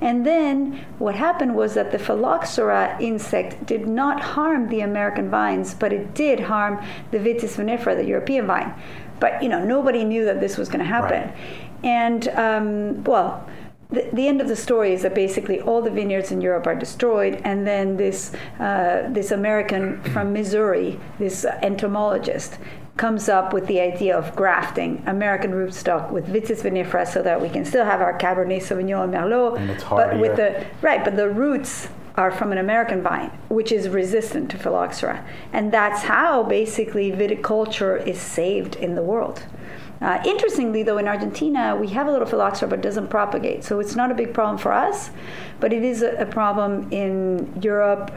And then what happened was that the phylloxera insect did not harm the American vines, but it did harm the Vitis vinifera, the European vine. But you know, nobody knew that this was going to happen. Right. And um, well, the, the end of the story is that basically all the vineyards in Europe are destroyed, and then this uh, this American from Missouri, this entomologist, comes up with the idea of grafting American rootstock with Vitis vinifera, so that we can still have our Cabernet Sauvignon and Merlot, And it's but with the right, but the roots are from an American vine, which is resistant to phylloxera, and that's how basically viticulture is saved in the world. Uh, interestingly, though, in Argentina, we have a little phylloxera, but it doesn't propagate. So it's not a big problem for us, but it is a, a problem in Europe,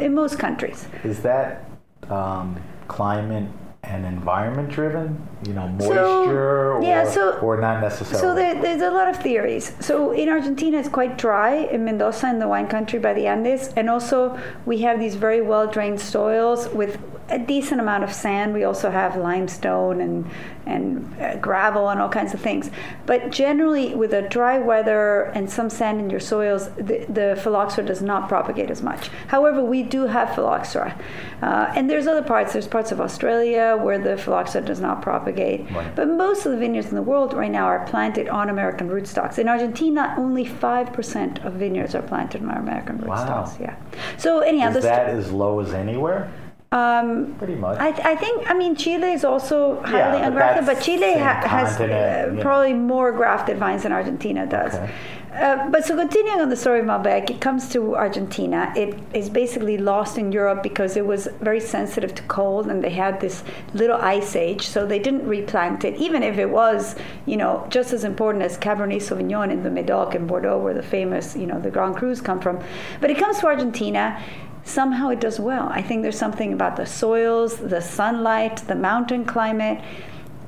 in most countries. Is that um, climate and environment driven? You know, So, moisture or, so- or not necessarily? So there, there's a lot of theories. So in Argentina, it's quite dry. In Mendoza, in the wine country by the Andes, and also we have these very well drained soils with a decent amount of sand. We also have limestone and and uh, gravel and all kinds of things. But generally, with a dry weather and some sand in your soils, the, the phylloxera does not propagate as much. However, we do have phylloxera, uh, and there's other parts. There's parts of Australia where the phylloxera does not propagate. Right. But most of the vineyards in the world right now are planted on American rootstocks. In Argentina, only 5% of vineyards are planted on American Wow. rootstocks. Yeah. So, anyhow, Is the st- that as low as anywhere? Um, Pretty much. I, I think, I mean, Chile is also highly but ungrafted, that's but Chile ha- has uh, know. probably more grafted vines than Argentina does. Okay. Uh, but so continuing on the story of Malbec, it comes to Argentina. It is basically lost in Europe because it was very sensitive to cold, and they had this little ice age, so they didn't replant it, even if it was, you know, just as important as Cabernet Sauvignon in the Medoc and Bordeaux, where the famous, you know, the Grand Crus come from. But it comes to Argentina. Somehow it does well. I think there's something about the soils, the sunlight, the mountain climate,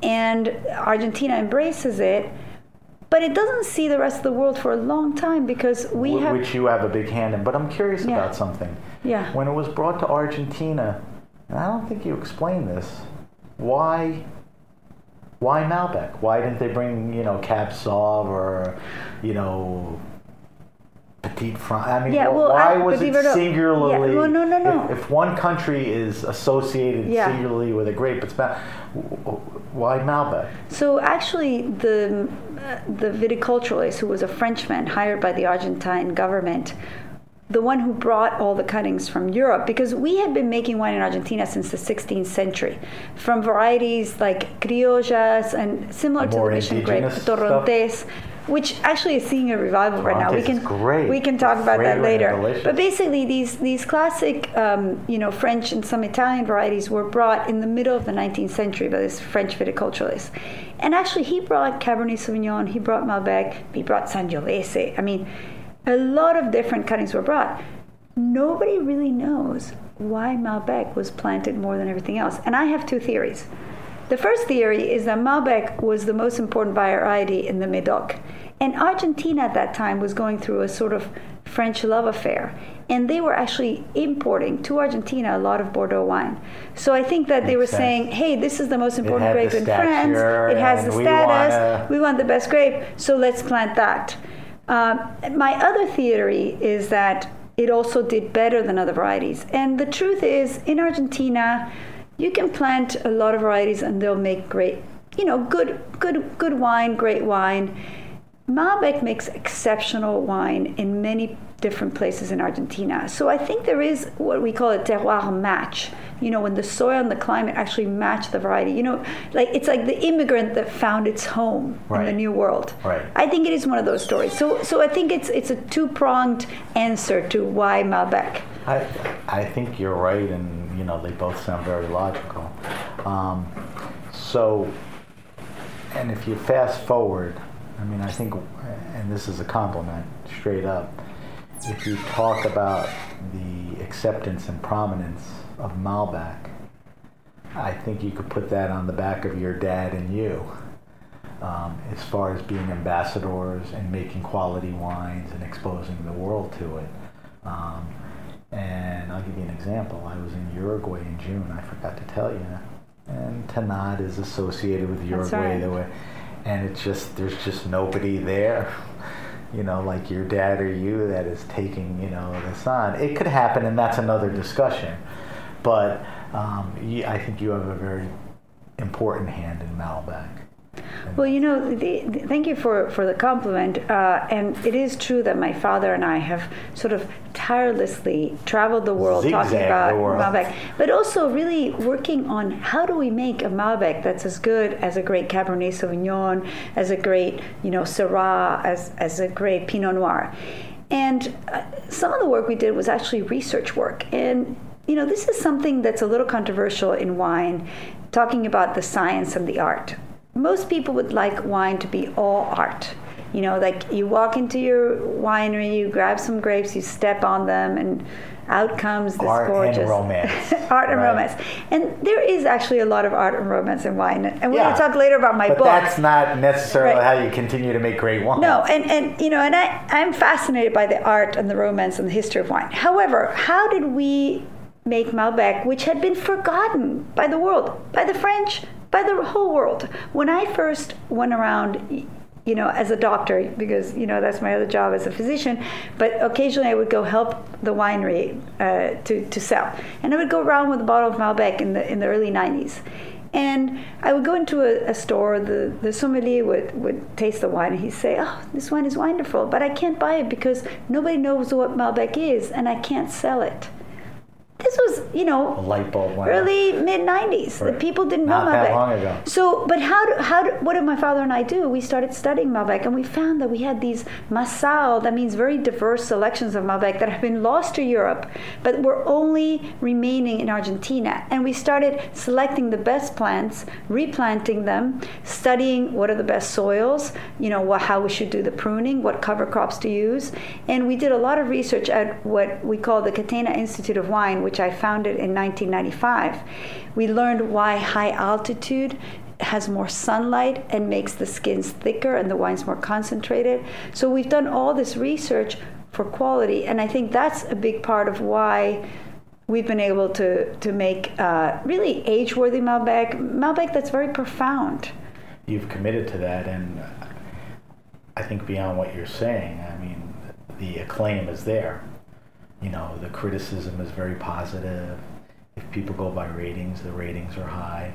and Argentina embraces it but it doesn't see the rest of the world for a long time because we Wh- have which you have a big hand in. But I'm curious Yeah. about something. Yeah. When it was brought to Argentina, and I don't think you explained this, why why Malbec? Why didn't they bring, you know, Cab Sauv or, you know, Petit France? I mean, Yeah, well, why I- was it singularly? Yeah, well, no, no, no. If, if one country is associated Yeah. singularly with a grape, it's Mal- wh- wh- why Malbec? So actually, the uh, the viticulturalist, who was a Frenchman hired by the Argentine government, the one who brought all the cuttings from Europe, because we had been making wine in Argentina since the 16th century, from varieties like criollas and similar to the mission grape, torrontés. Which actually is seeing a revival right now. We can we can talk about that later. But basically, these these classic, um, you know, French and some Italian varieties were brought in the middle of the 19th century by this French viticulturalist. And actually, he brought Cabernet Sauvignon, he brought Malbec, he brought Sangiovese. I mean, a lot of different cuttings were brought. Nobody really knows why Malbec was planted more than everything else. And I have two theories. The first theory is that Malbec was the most important variety in the Medoc. And Argentina at that time was going through a sort of French love affair. And they were actually importing to Argentina a lot of Bordeaux wine. So I think that they were sense. saying, hey, this is the most important grape in France. It has the we status. wanna- We want the best grape, so let's plant that. Um, my other theory is that it also did better than other varieties. And the truth is, in Argentina, you can plant a lot of varieties and they'll make great, you know, good, good, good wine, great wine. Malbec makes exceptional wine in many different places in Argentina. So I think there is what we call a terroir match. You know, when the soil and the climate actually match the variety. You know, like it's like the immigrant that found its home Right. in the new world. Right. I think it is one of those stories. So so I think it's it's a two pronged answer to why Malbec. I, I think you're right, and you know they both sound very logical. Um, so, and if you fast forward, I mean, I think, and this is a compliment, straight up. If you talk about the acceptance and prominence of Malbec, I think you could put that on the back of your dad and you. Um, as far as being ambassadors and making quality wines and exposing the world to it. Um, and I'll give you an example. I was in Uruguay in June. I forgot to tell you. And Tannat is associated with Uruguay. right. the way- And it's just, there's just nobody there, you know, like your dad or you that is taking, you know, this on. It could happen, and that's another discussion. But um, I think you have a very important hand in Malbec. Well, you know, the, the, thank you for, for the compliment. Uh, and it is true that my father and I have sort of tirelessly traveled the world talking about. Malbec, but also really working on how do we make a Malbec that's as good as a great Cabernet Sauvignon, as a great, you know, Syrah, as, as a great Pinot Noir. And uh, some of the work we did was actually research work. And you know, this is something that's a little controversial in wine, talking about the science and the art. Most people would like wine to be all art. You know, like you walk into your winery, you grab some grapes, you step on them, and out comes this Art and gorgeous romance, art and right? romance. And there is actually a lot of art and romance in wine. And we're Yeah. going to talk later about my But book. that's not necessarily Right. how you continue to make great wine. No, and, and you know, and I, I'm fascinated by the art and the romance and the history of wine. However, how did we make Malbec, which had been forgotten by the world, by the French, by the whole world? When I first went around, you know, as a doctor, because you know that's my other job as a physician, but occasionally I would go help the winery uh, to to sell, and I would go around with a bottle of Malbec in the in the early '90s. And I would go into a, a store, the, the sommelier would, would taste the wine, and he'd say, Oh, this wine is wonderful, but I can't buy it because nobody knows what Malbec is, and I can't sell it. This was, you know, A light bulb went early mid 90s. The Right. people didn't Not know that Malbec. long ago. So, but how, do, how do, what did my father and I do? We started studying Malbec and we found that we had these masal, that means very diverse selections of Malbec that have been lost to Europe, but were only remaining in Argentina. And we started selecting the best plants, replanting them, studying what are the best soils, you know, what, how we should do the pruning, what cover crops to use. And we did a lot of research at what we call the Catena Institute of Wine, which I founded in 1995. We learned why high altitude has more sunlight and makes the skins thicker and the wines more concentrated. So we've done all this research for quality, and I think that's a big part of why we've been able to to make uh, really age-worthy Malbec, Malbec that's very profound. You've committed to that, and I think beyond what you're saying, I mean, the acclaim is there. You know, the criticism is very positive. If people go by ratings, the ratings are high.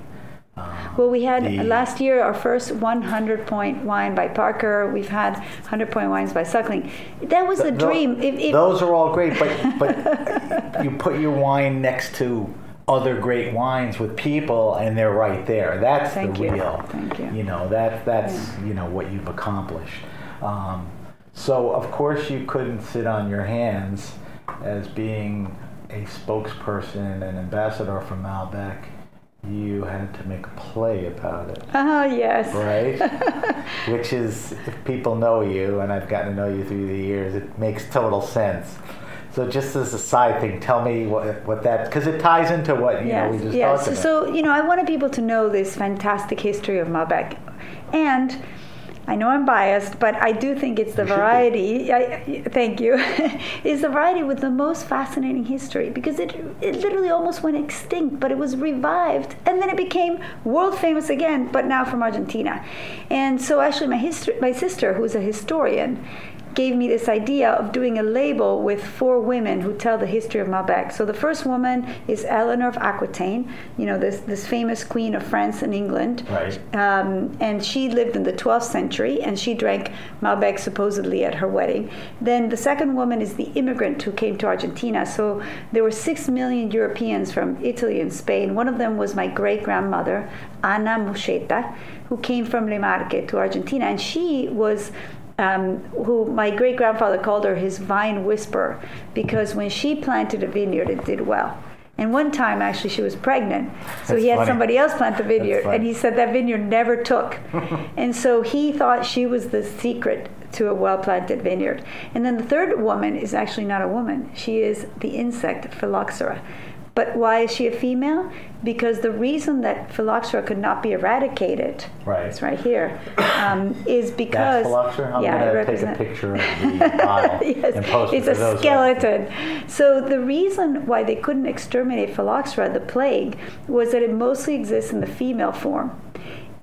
Um, Well, we had the- last year our first 100 point wine by Parker. We've had 100 point wines by Suckling. That was a Tho- dream. If, if, those are all great, but but you put your wine next to other great wines with people, and they're right there. That's Thank the you. real. Thank you. You know that that's you know what you've accomplished. Um, so of course you couldn't sit on your hands as being a spokesperson and ambassador for Malbec. You had to make a play about it oh yes. right? Which is, if people know you, and I've gotten to know you through the years, it makes total sense. So, just as a side thing, tell me what what that because it ties into what you know we Yes, just yes. talked about. So, you know, I wanted people to know this fantastic history of Malbec. And I know I'm biased, but I do think it's the You variety. I, thank you. is the variety with the most fascinating history because it, it literally almost went extinct, but it was revived and then it became world famous again, but now from Argentina. And so, actually, my history, my sister, who's a historian, gave me this idea of doing a label with four women who tell the history of Malbec. So the first woman is Eleanor of Aquitaine, you know, this, this famous queen of France and England. Right. Um, and she lived in the 12th century and she drank Malbec supposedly at her wedding. Then the second woman is the immigrant who came to Argentina. So there were six million Europeans from Italy and Spain. One of them was my great grandmother, Ana Moschetta, who came from Le Marche to Argentina. And she was um, who my great grandfather called her his vine whisperer because when she planted a vineyard, it did well. And one time, actually, she was pregnant. So That's he had funny. somebody else plant the vineyard, and he said that vineyard never took. and so he thought she was the secret to a well planted vineyard. And then the third woman is actually not a woman, she is the insect Phylloxera. But why is she a female? Because the reason that phylloxera could not be eradicated, Right. it's right here, um, is because phylloxera? I'm yeah, going to take a picture of the bottle yes, and post it's it a for those skeleton. So the reason why they couldn't exterminate phylloxera, the plague, was that it mostly exists in the female form.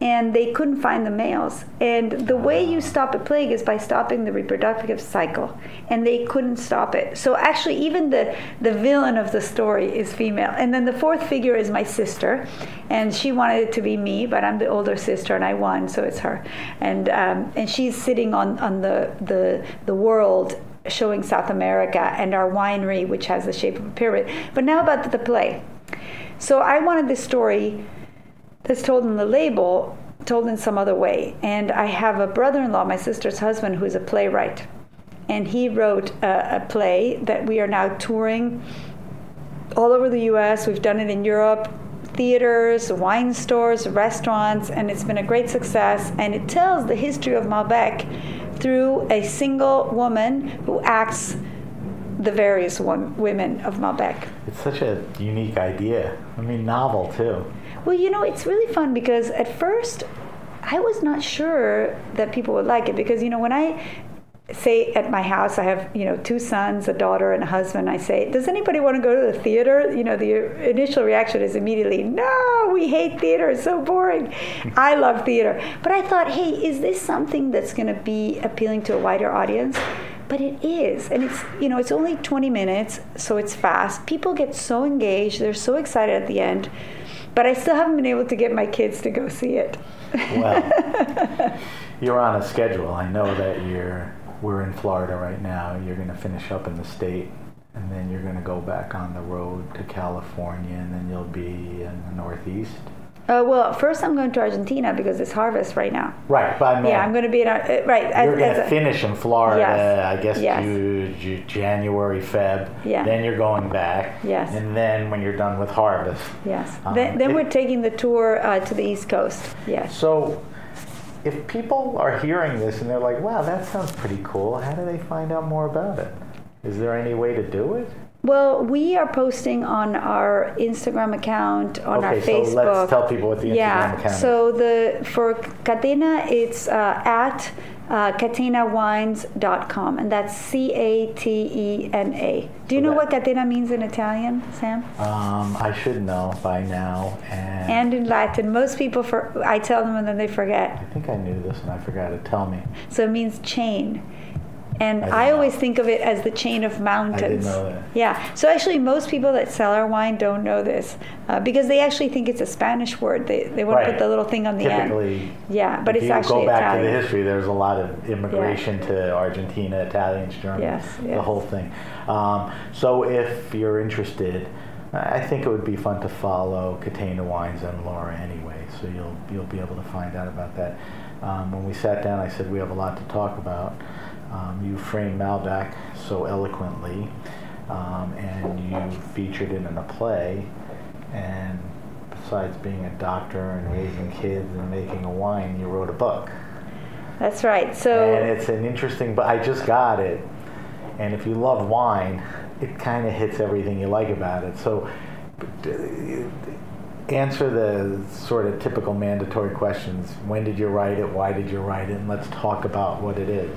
And they couldn't find the males. And the way you stop a plague is by stopping the reproductive cycle. And they couldn't stop it. So actually, even the, the villain of the story is female. And then the fourth figure is my sister. And she wanted it to be me, but I'm the older sister and I won, so it's her. And, um, and she's sitting on, on the, the, the world showing South America and our winery, which has the shape of a pyramid. But now about the play. So I wanted this story that's told in the label told in some other way. And I have a brother in law, my sister's husband, who's a playwright. And he wrote a, a play that we are now touring all over the US. We've done it in Europe, theaters, wine stores, restaurants, and it's been a great success. And it tells the history of Malbec through a single woman who acts the various one, women of Malbec. It's such a unique idea. I mean, novel too. Well, you know, it's really fun because at first I was not sure that people would like it because, you know, when I say at my house, I have, you know, two sons, a daughter, and a husband, I say, Does anybody want to go to the theater? You know, the initial reaction is immediately, No, we hate theater. It's so boring. I love theater. But I thought, Hey, is this something that's going to be appealing to a wider audience? But it is, and it's you know it's only 20 minutes, so it's fast. People get so engaged, they're so excited at the end. But I still haven't been able to get my kids to go see it. Well, you're on a schedule. I know that you're. We're in Florida right now. You're going to finish up in the state, and then you're going to go back on the road to California, and then you'll be in the Northeast. Uh, well, first I'm going to Argentina because it's harvest right now. Right, but I mean, Yeah, I'm going to be in Ar- uh, right. You're going to finish in Florida, Yes. I guess, Yes. Ju- Ju- January, Feb. Yeah. Then you're going back. Yes. And then when you're done with harvest. Yes. Um, then then it- we're taking the tour uh, to the East Coast. Yes. So, if people are hearing this and they're like, wow, that sounds pretty cool, how do they find out more about it? Is there any way to do it? Well, we are posting on our Instagram account, on our Okay, so Facebook. let's tell people what the Instagram yeah. account is. So the for Catena, it's uh, at uh, catenawines.com, and that's C A T E N A. Do you So know what Catena means in Italian, Sam? Um, I should know by now, and, And in Latin, most people for I tell them and then they forget. I think I knew this and I forgot to tell me. So it means chain. And I I, always know. think of it as the chain of mountains. know that. Yeah. So actually, most people that sell our wine don't know this uh, because they actually think it's a Spanish word. They, they want to put the little thing on the Typically, end. Yeah, but if it's you actually go back Italian. to the history, there's a lot of immigration to Argentina, Italians, Germans, Yes, the whole thing. Um, so if you're interested, I think it would be fun to follow Catena Wines and Laura anyway, so you'll you'll be able to find out about that. Um, when we sat down, I said we have a lot to talk about. Um, you framed Malbec so eloquently, um, and you featured it in a play, and besides being a doctor and raising kids and making a wine, you wrote a book. That's right. So And it's an interesting, but I just got it. And if you love wine, it kind of hits everything you like about it. So answer the sort of typical mandatory questions. When did you write it? Why did you write it? And let's talk about what it is.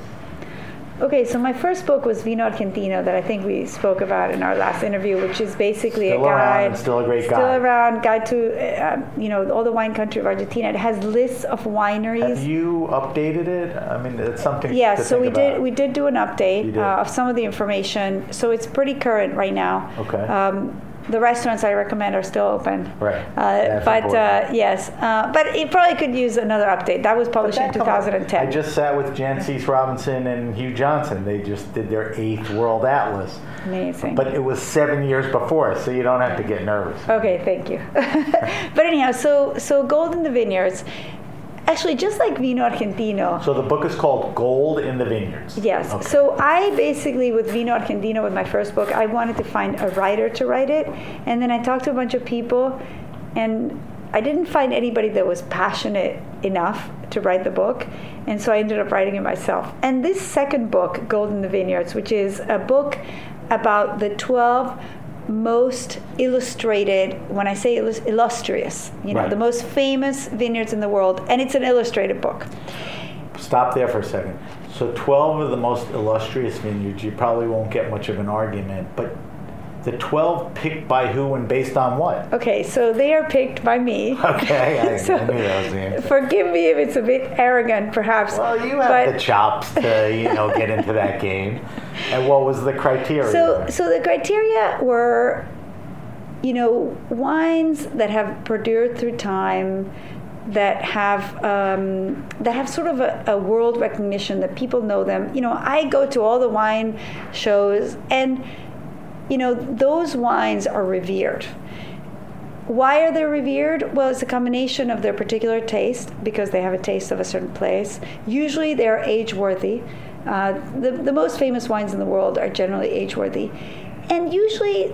Okay, so my first book was Vino Argentino that I think we spoke about in our last interview, which is basically Still a guide, and still a great still guide. around guide to uh, you know all the wine country of Argentina. It has lists of wineries. Have you updated it? I mean, it's something. Yeah, so we about. did we did do an update uh, of some of the information. So it's pretty current right now. Okay. Um, the restaurants I recommend are still open. Right. Uh, That's but uh, yes, uh, but it probably could use another update. That was published in That come 2010. I just sat with Jancis Robinson and Hugh Johnson. They just did their eighth World Atlas, Amazing. but it was seven years before, so you don't have to get nervous. Okay, thank you. but anyhow, so so Gold in the Vineyards, actually just like Vino Argentino. So the book is called Gold in the Vineyards. Yes. Okay. So I basically, with Vino Argentino, with my first book, I wanted to find a writer to write it, and then I talked to a bunch of people, and I didn't find anybody that was passionate enough to write the book, and so I ended up writing it myself. And this second book, Gold in the Vineyards, which is a book about the 12 most illustrated when i say illus- illustrious you know Right. the most famous vineyards in the world and it's an illustrated book Stop there for a second. So 12 of the most illustrious vineyards, you probably won't get much of an argument, but the 12 picked by who and based on what? okay so they are picked by me Okay, I, So- I knew that was the answer. Forgive me if it's a bit arrogant, perhaps. Well, you have the chops to, you know, get into that game. And what was the criteria? so, so the criteria were, you know, wines that have perdured through time, that have um, that have sort of a, a world recognition that people know them. You know, I go to all the wine shows, and you know, those wines are revered. Why are they revered? Well, it's a combination of their particular taste because they have a taste of a certain place. Usually, they're age worthy. Uh, the, the most famous wines in the world are generally age worthy. And usually,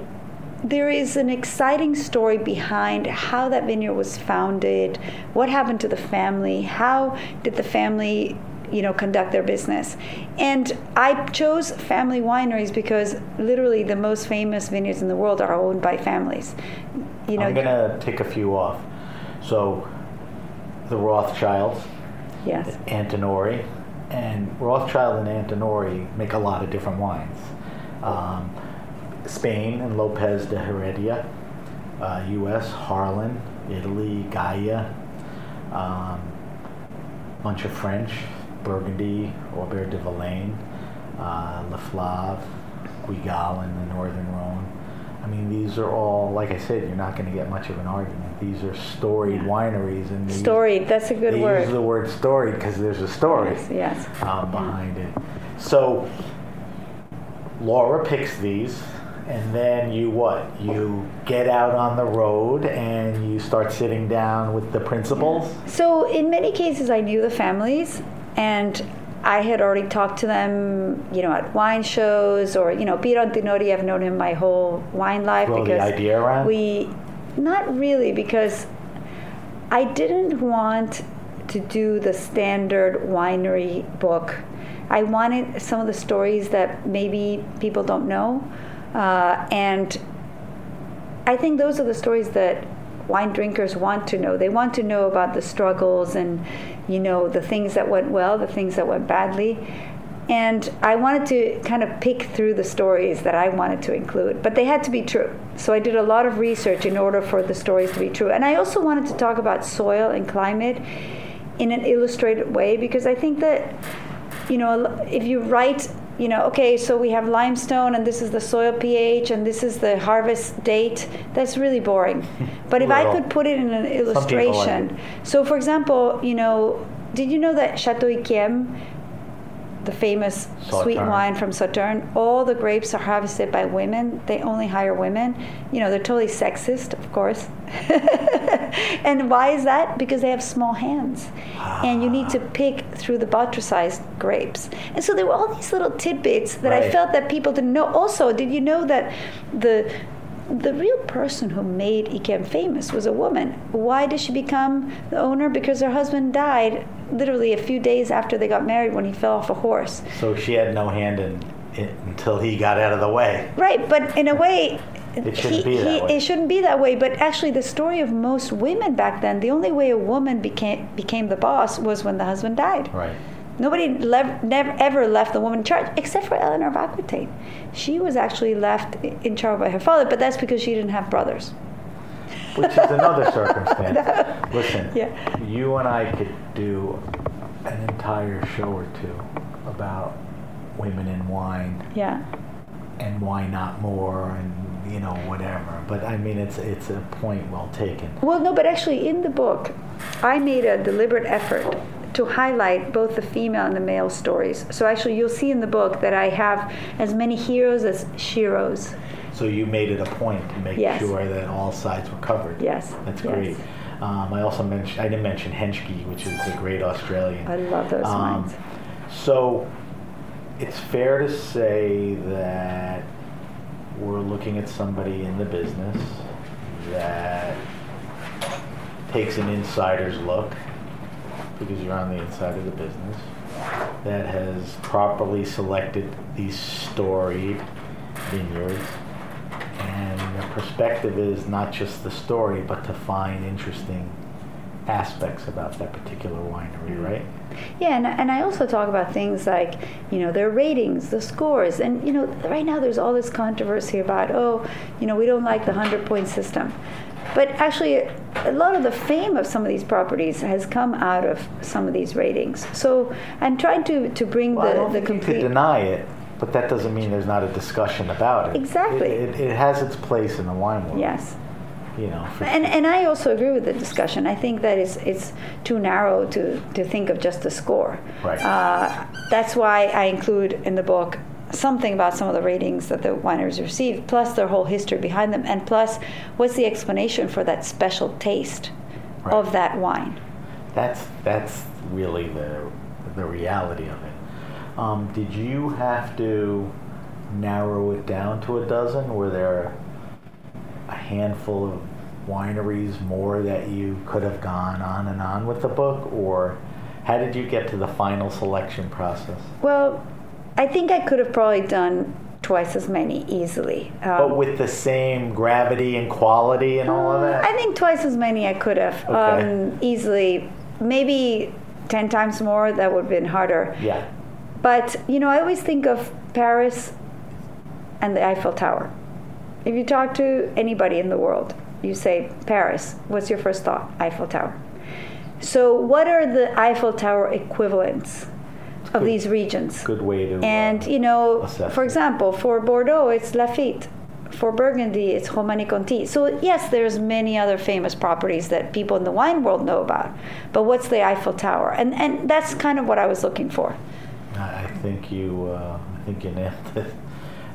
there is an exciting story behind how that vineyard was founded, what happened to the family, how did the family you know conduct their business and i chose family wineries because literally the most famous vineyards in the world are owned by families you know I'm going to take a few off. So the Rothschilds, yes Antinori, and Rothschild and Antinori make a lot of different wines. Um, Spain and Lopez de Heredia, uh, U.S. Harlan, Italy, Gaja, um, bunch of French, Burgundy, Aubert de Villaine, uh, Leflaive, Guigal in the Northern Rhone. I mean, these are all, like I said, you're not going to get much of an argument. These are storied wineries, and they use- storied that's a good they word use the word storied because there's a story yes, yes. um, behind it. So Laura picks these, and then you what? You get out on the road and you start sitting down with the principals. So in many cases, I knew the families, and I had already talked to them, you know, at wine shows or you know, Piero Antinori. I've known him my whole wine life the because idea around? we, not really, because I didn't want to do the standard winery book. I wanted some of the stories that maybe people don't know, uh, and I think those are the stories that wine drinkers want to know. They want to know about the struggles and, you know, the things that went well, the things that went badly. And I wanted to kind of pick through the stories that I wanted to include, but they had to be true. So I did a lot of research in order for the stories to be true. And I also wanted to talk about soil and climate in an illustrated way because I think that, you know, if you write you know, okay, so we have limestone and this is the soil pH and this is the harvest date. That's really boring. But if I could put it in an people like illustration. So, for example, you know, did you know that Chateau Yquem, the famous sweet wine from Sauternes, all the grapes are harvested by women. They only hire women. You know, they're totally sexist, of course. and why is that? Because they have small hands. And you need to ah. pick through the botrytized grapes. And so there were all these little tidbits that I felt that people didn't know. Also, did you know that the the real person who made Yquem famous was a woman. Why did she become the owner? Because her husband died literally a few days after they got married when he fell off a horse. So she had no hand in it until he got out of the way. Right, but in a way, It shouldn't be that way. it shouldn't be that way. But actually, the story of most women back then, the only way a woman became became the boss was when the husband died. Right. Nobody lev- never ever left the woman in charge except for Eleanor of Aquitaine. She was actually left in charge by her father, but that's because she didn't have brothers. which is another circumstance. Listen, Yeah. you and I could do an entire show or two about women in wine Yeah. and why not more and you know whatever. But I mean, it's it's a point well taken. Well, no, but actually, in the book, I made a deliberate effort to highlight both the female and the male stories. So actually, you'll see in the book that I have as many heroes as sheroes. So you made it a point to make Yes. sure that all sides were covered. Yes, That's yes. great. Um, I also mentioned I didn't mention Henschke, which is a great Australian. I love those Um, wines. So it's fair to say that we're looking at somebody in the business that takes an insider's look because you're on the inside of the business that has properly selected these storied vineyards and the perspective is not just the story but to find interesting aspects about that particular winery mm-hmm. right Yeah, and, and I also talk about things like, you know, their ratings, the scores. And, you know, right now there's all this controversy about, oh, you know, we don't like the 100 point system. But actually, a lot of the fame of some of these properties has come out of some of these ratings. So I'm trying to, to bring Well, I the, don't the think you complete. could deny it, but that doesn't mean there's not a discussion about it. Exactly. It, it, it has its place in the wine world. yes. You know, And, and I also agree with the discussion. I think that it's, it's too narrow to, to think of just the score. Right. Uh, that's why I include in the book something about some of the ratings that the wineries received, plus their whole history behind them, and plus what's the explanation for that special taste Right. of that wine. that's that's really the the reality of it. Um, did you have to narrow it down to a dozen? Were there a handful of wineries more that you could have gone on and on with the book, or how did you get to the final selection process? Well, I think I could have probably done twice as many easily. Um, But with the same gravity and quality and all of that? I think twice as many I could have Okay. um, easily. Maybe 10 times more, that would have been harder. yeah. But, you know, I always think of Paris and the Eiffel Tower. If you talk to anybody in the world, you say, Paris, what's your first thought? Eiffel Tower. So, what are the Eiffel Tower equivalents of good. these regions? Good way to. And uh, you know, for example, for Bordeaux, it's Lafite. For Burgundy, it's Romanée-Conti. So yes, there's many other famous properties that people in the wine world know about. But what's the Eiffel Tower? And and that's kind of what I was looking for. I I think you, uh, I think you nailed it.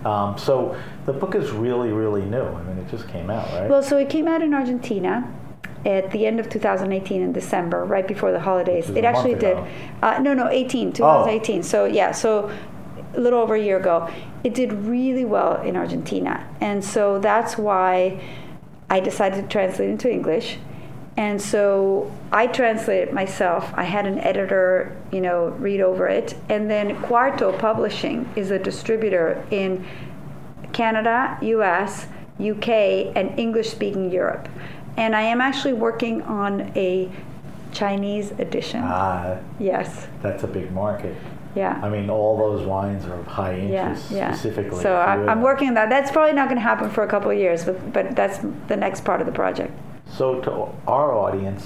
Um, so the book is really, really new. I mean, it just came out, right? Well, so it came out in Argentina at the end of 2018 in December, right before the holidays. It actually did. Uh, no, no, 18, 2018. So yeah, so a little over a year ago. It did really well in Argentina, and so that's why I decided to translate into English. And so I translated myself. I had an editor, you know, read over it, and then Quarto Publishing is a distributor in Canada, US, UK, and English speaking Europe. And I am actually working on a Chinese edition. Ah, yes. that's a big market. Yeah. I mean, all those wines are of high yeah, interest, yeah. specifically. So I, I'm working on that. That's probably not going to happen for a couple of years, but but that's the next part of the project. So to our audience,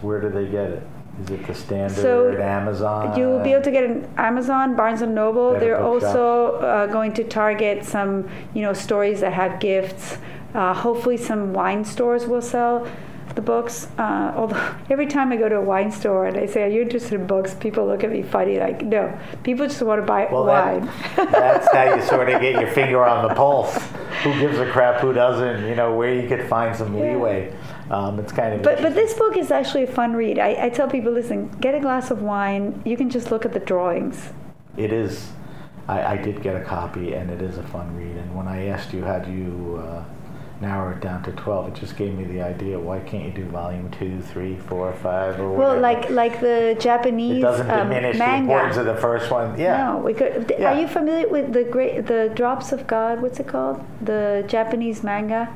where do they get it? Is it the standard So Amazon? You will be able to get it on Amazon, Barnes and Noble. Better They're also uh, going to target some, you know, stories that have gifts. Uh, hopefully, some wine stores will sell the books. Uh, although every time I go to a wine store and I say, "Are you interested in books?" people look at me funny, like, "No, people just want to buy Well, wine." that, that's how you sort of get your finger on the pulse. Who gives a crap? Who doesn't? You know, where you could find some Yeah. leeway. Um, it's kind of. But but this book is actually a fun read. I, I tell people, listen, get a glass of wine. You can just look at the drawings. It is. I, I did get a copy, and it is a fun read. And when I asked you how do you uh, narrow it down to twelve, it just gave me the idea. Why can't you do volume two, three, four, five, or Well, whatever? like like the Japanese it doesn't um, diminish the manga. importance of the first one. Yeah. No, we could. Yeah. Are you familiar with the great the Drops of God? What's it called? The Japanese manga.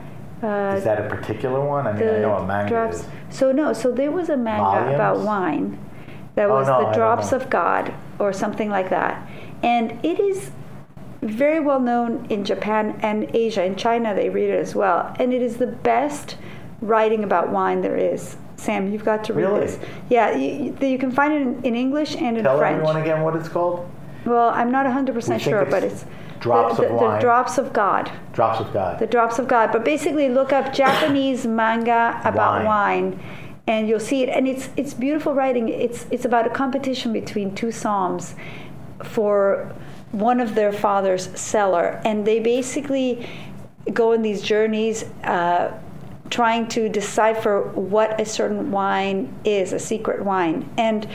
Uh, Is that a particular one? I mean, the I know what manga drops. is. So no, so there was a manga about wine that Oh, was no, I the Drops of God, or something like that. And it is very well known in Japan and Asia. In China, they read it as well. And it is the best writing about wine there is. Sam, you've got to read Really? this. Yeah, you, you can find it in, in English and in Tell French. everyone again what it's called. Well, I'm not 100% sure, it's but it's Drops the, of Wine. the Drops of God. Drops of God. The Drops of God. But basically, look up Japanese manga about Wine. wine. and you'll see it. And it's it's beautiful writing. It's it's about a competition between two psalms for one of their father's cellar, and they basically go on these journeys. Uh, trying to decipher what a certain wine is, a secret wine. And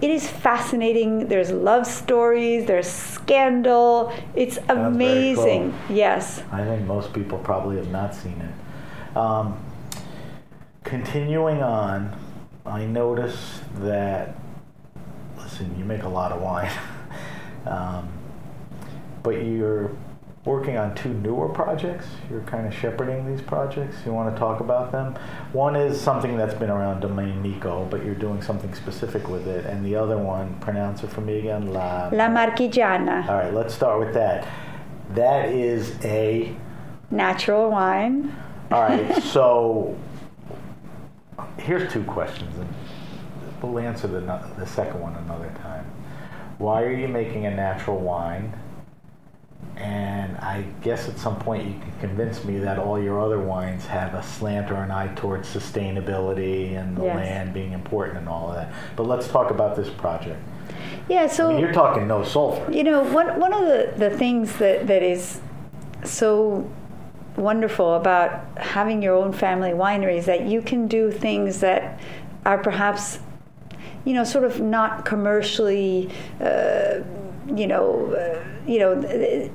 it is fascinating. There's love stories, there's scandal. It's very cool. amazing. Yes. I think most people probably have not seen it. Um, continuing on, I notice that, listen, you make a lot of wine, um, but you're working on two newer projects. You're kind of shepherding these projects. You want to talk about them? One is something that's been around Domaine Nico, but you're doing something specific with it. And the other one, pronounce it for me again, La. La Marchigiana, All right, let's start with that. That is a natural wine. all right, so here's two questions, and we'll answer the, the second one another time. Why are you making a natural wine? And I guess at some point you can convince me that all your other wines have a slant or an eye towards sustainability and the Yes. land being important and all of that. But let's talk about this project. Yeah, so I mean, you're talking no sulfur. You know, one, one of the, the things that, that is so wonderful about having your own family winery is that you can do things that are perhaps, you know, sort of not commercially, uh, you know, uh, you know,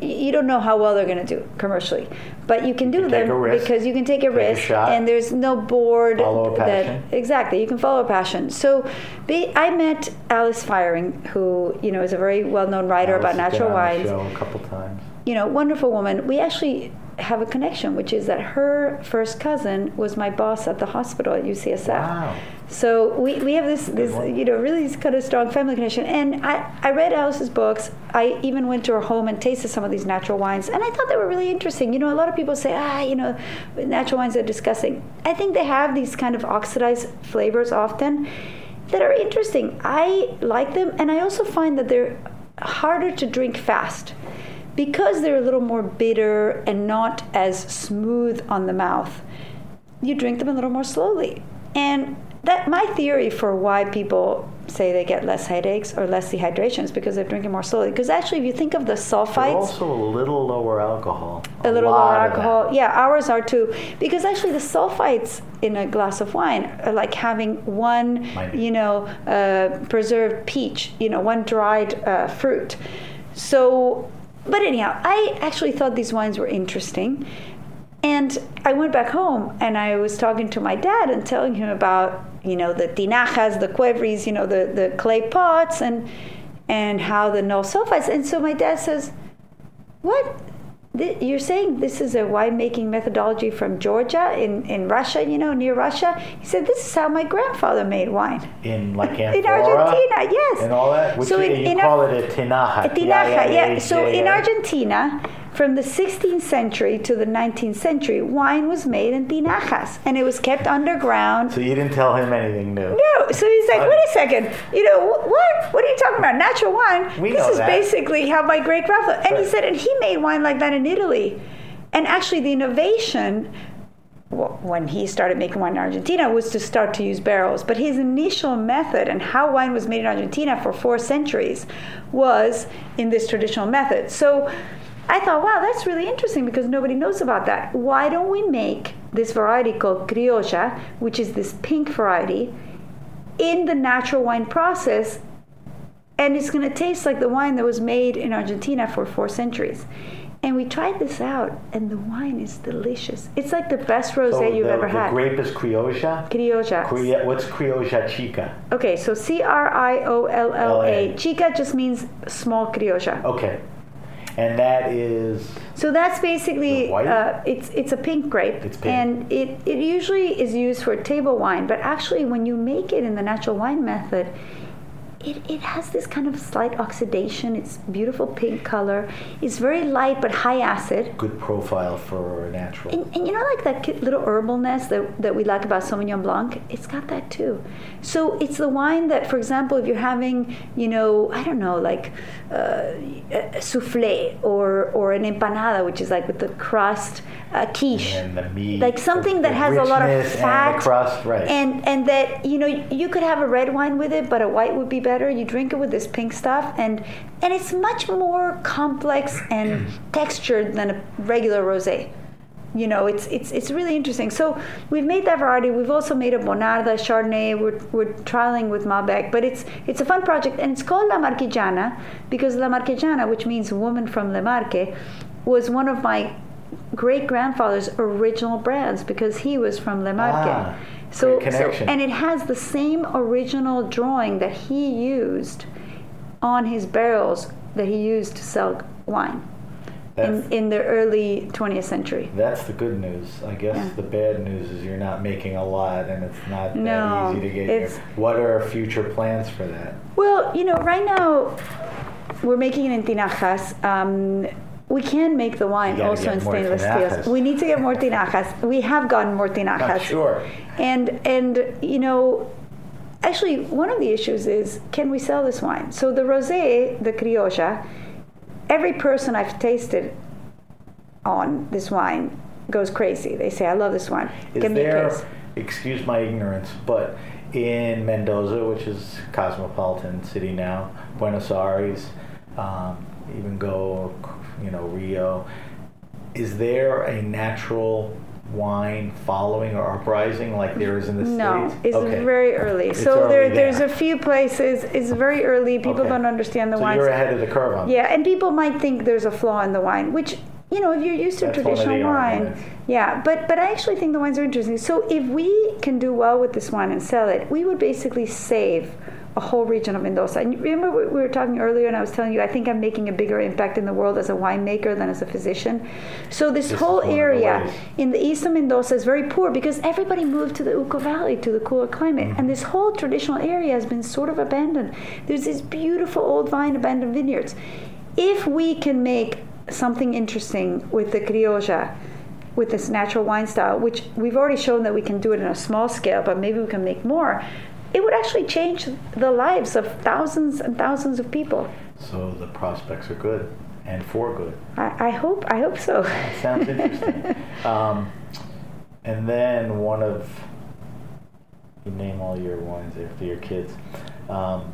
you don't know how well they're going to do commercially, but you can do take them a risk, because you can take a take a risk, shot, and there's no board a that exactly you can follow a passion. So, be, I met Alice Feiring, who you know is a very well-known writer Alice about natural wines a couple times. you know, wonderful woman. We actually have a connection, which is that her first cousin was my boss at the hospital at UCSF. Wow. So we, we have this, this you know, really kind of strong family connection. And I, I read Alice's books. I even went to her home and tasted some of these natural wines. And I thought they were really interesting. You know, a lot of people say, ah, you know, natural wines are disgusting. I think they have these kind of oxidized flavors often that are interesting. I like them. And I also find that they're harder to drink fast because they're a little more bitter and not as smooth on the mouth, you drink them a little more slowly. And that my theory for why people say they get less headaches or less dehydration is because they're drinking more slowly. Because actually, if you think of the They're sulfites, also a little lower alcohol. a little lot lower alcohol. Yeah, ours are too. Because actually, the sulfites in a glass of wine are like having one, you know, uh, preserved peach, you know, one dried uh, fruit. So, but anyhow, I actually thought these wines were interesting. And I went back home and I was talking to my dad and telling him about, you know, the tinajas, the qvevris, you know, the, the clay pots and and how the no sulfites. And so my dad says, what? Th- You're saying this is a winemaking methodology from Georgia in, in Russia, you know, near Russia? He said, This is how my grandfather made wine. In like In Argentina, yes. And all that? Which So in- you in call Ar- it a tinaja. A tinaja, yeah. So in Argentina, from the 16th century to the 19th century, wine was made in tinajas, and it was kept underground. So you didn't tell him anything new. No, so he's like, Uh, wait a second, you know, what? What are you talking about? Natural wine? We this know is that. basically how my great grandfather. And he said, and he made wine like that in Italy. And actually, the innovation when he started making wine in Argentina was to start to use barrels. But his initial method and how wine was made in Argentina for four centuries was in this traditional method. So I thought, wow, that's really interesting because nobody knows about that. Why don't we make this variety called criolla, which is this pink variety, in the natural wine process? And it's going to taste like the wine that was made in Argentina for four centuries. And we tried this out, and the wine is delicious. It's like the best rosé So you've the, ever the had. grape is criolla. Criolla. Cria- what's criolla chica? Okay, so C R I O L L A. Chica just means small criolla. Okay. And that is So that's basically white? uh, it's it's a pink grape, It's pink. and it it usually is used for table wine. But actually, when you make it in the natural wine method, it, it has this kind of slight oxidation. It's beautiful pink color. It's very light but high acid. Good profile for natural. And, and you know, like that little herbalness that, that we like about Sauvignon Blanc, it's got that too. So it's the wine that, for example, if you're having, you know, I don't know, like uh, a souffle or, or an empanada, which is like with the crust, uh, quiche. and the meat, like something that has a lot of richness and fat crust, right. and and that you know you could have a red wine with it but a white would be better you drink it with this pink stuff and and it's much more complex and textured than a regular rosé. You know it's it's it's really interesting. So we've made that variety. We've also made a bonarda chardonnay. We're, we're trialing with malbec but it's it's a fun project and it's called la marchigiana because la marchigiana which means woman from le Marche was one of my great grandfather's original brands because he was from Le Marche. Ah, so, so and it has the same original drawing that he used on his barrels that he used to sell wine That's, in, in the early 20th century. that's the good news. I guess Yeah. the bad news is you're not making a lot, and it's not No, that easy to get. it's- Your, what are our future plans for that? Well, you know, right now we're making it in tinajas. Um, we can make the wine also in stainless steels. We need to get more tinajas. We have gotten more tinajas. Not sure. And and you know, actually, one of the issues is can we sell this wine? So the rosé, the criolla, every person I've tasted on this wine goes crazy. They say, "I love this wine. Is Give me a there? case." Excuse my ignorance, but in Mendoza, which is cosmopolitan city now, Buenos Aires, um, even go, you know, Rio. Is there a natural wine following or uprising like there is in the No, states? it's Okay. very early. It's so there, early there's a few places. It's very early. People Okay. don't understand the so wines. you're ahead of the curve on. Yeah, and people might think there's a flaw in the wine, which you know, if you're used to That's traditional wine, arguments. yeah. But but I actually think the wines are interesting. So if we can do well with this wine and sell it, we would basically save a whole region of Mendoza. And remember we we were talking earlier, and I was telling you I think I'm making a bigger impact in the world as a winemaker than as a physician. So this, This whole one of the area in the east of Mendoza is very poor because everybody moved to the Uco Valley to the cooler climate, Mm-hmm. and this whole traditional area has been sort of abandoned. There's these beautiful old vine abandoned vineyards. If we can make something interesting with the criolla, with this natural wine style, which we've already shown that we can do it in a small scale, but maybe we can make more. It would actually change the lives of thousands and thousands of people. So the prospects are good and for good. I, I hope. I hope so. Sounds interesting. um, and then one of you name all your wines after your kids. Um,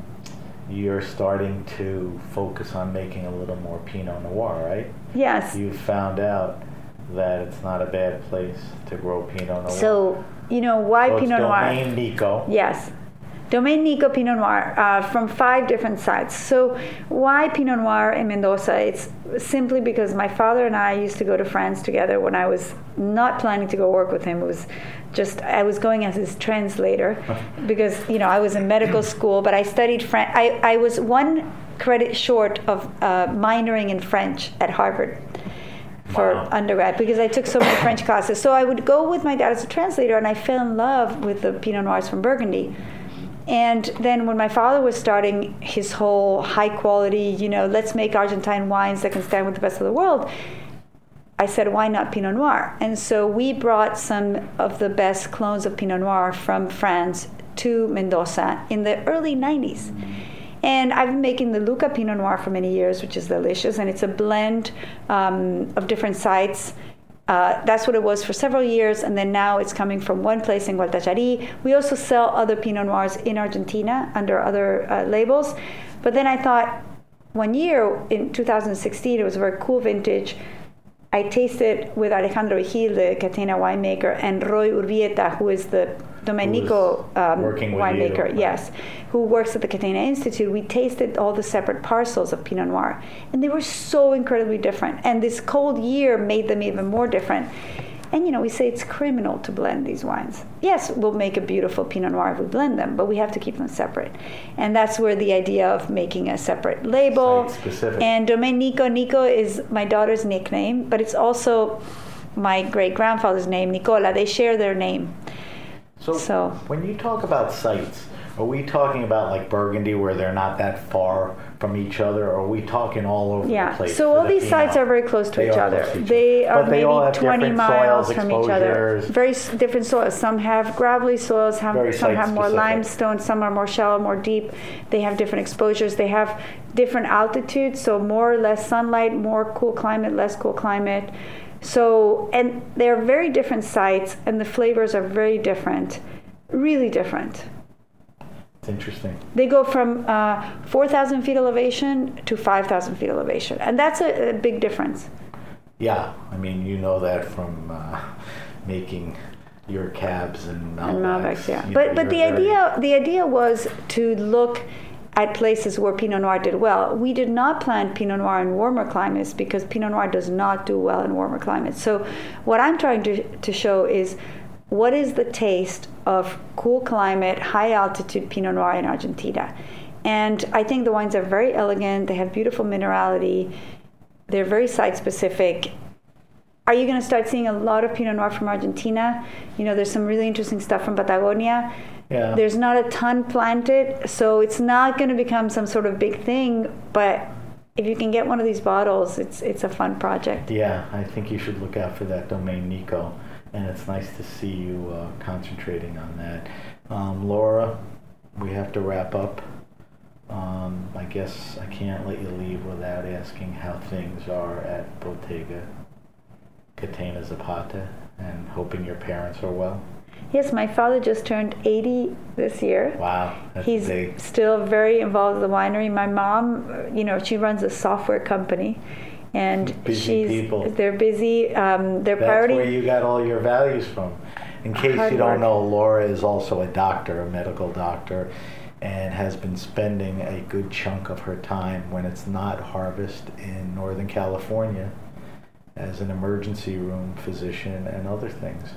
you're starting to focus on making a little more Pinot Noir, right? yes. You found out that it's not a bad place to grow Pinot Noir. So you know why So Pinot Noir? Domaine Nico. Yes. Domaine Nico Pinot Noir uh, from five different sites. So, why Pinot Noir in Mendoza? It's simply because my father and I used to go to France together when I was not planning to go work with him. It was just, I was going as his translator because, you know, I was in medical school, but I studied French. I, I was one credit short of uh, minoring in French at Harvard for Wow. undergrad because I took so many French classes. So I would go with my dad as a translator, and I fell in love with the Pinot Noirs from Burgundy. And then when my father was starting his whole high quality, you know, let's make Argentine wines that can stand with the best of the world, I said, why not Pinot Noir? And so we brought some of the best clones of Pinot Noir from France to Mendoza in the early 90s. And I've been making the Luca Pinot Noir for many years, which is delicious. And it's a blend um, of different sites. Uh, that's what it was for several years. And then now it's coming from one place in Gualtallary. We also sell other Pinot Noirs in Argentina under other uh, labels. But then I thought, one year in 2016, it was a very cool vintage. I tasted with Alejandro Vigil, the Catena winemaker, and Roy Urvieta, who is the Domaine Nico um, with you, winemaker, yes, who works at the Catena Institute. We tasted all the separate parcels of Pinot Noir, and they were so incredibly different. And this cold year made them even more different. And you know, we say it's criminal to blend these wines. Yes, we'll make a beautiful Pinot Noir if we blend them, but we have to keep them separate. And that's where the idea of making a separate label. And Domaine Nico, Nico is my daughter's nickname, but it's also my great grandfather's name, Nicola. They share their name. So, So- when you talk about sites, Are we talking about like Burgundy, where they're not that far from each other, or are we talking all over the Yeah, place? so all these sites are very close to They each other. to each They other. are they maybe have 20 different miles soils, from each other. Very s- different soils. Some have gravelly soils, Very some have more site-specific. limestone, some are more shallow, more deep. They have different exposures. They have different altitudes, so more or less sunlight, more cool climate, less cool climate. So, and they're very different sites, and the flavors are very different, really different. It's interesting. They go from uh, 4,000 feet elevation to 5,000 feet elevation, and that's a, a big difference. Yeah, I mean, you know that from uh, making your cabs and Malbecs. and yeah. You But know, but the very- idea the idea was to look at places where Pinot Noir did well. We did not plant Pinot Noir in warmer climates because Pinot Noir does not do well in warmer climates. So what I'm trying to, to show is what is the taste of cool climate, high altitude Pinot Noir in Argentina. And I think the wines are very elegant, they have beautiful minerality, they're very site specific, are you going to start seeing a lot of Pinot Noir from Argentina? You know, there's some really interesting stuff from Patagonia. Yeah. There's not a ton planted, so it's not going to become some sort of big thing. But if you can get one of these bottles, it's it's a fun project. Yeah, I think you should look out for that Domaine, Nico. And it's nice to see you uh, concentrating on that. Um, Laura, we have to wrap up. Um, I guess I can't let you leave without asking how things are at Bodega Catena Zapata and hoping your parents are well. Yes, my father just turned 80 this year. Wow, He's big. still very involved with the winery. My mom, you know, she runs a software company, and Busy she's people. they're busy. Um, their That's priority. where you got all your values from. In case Hard you don't work. know, Laura is also a doctor, a medical doctor, and has been spending a good chunk of her time when it's not harvest in Northern California as an emergency room physician and other things.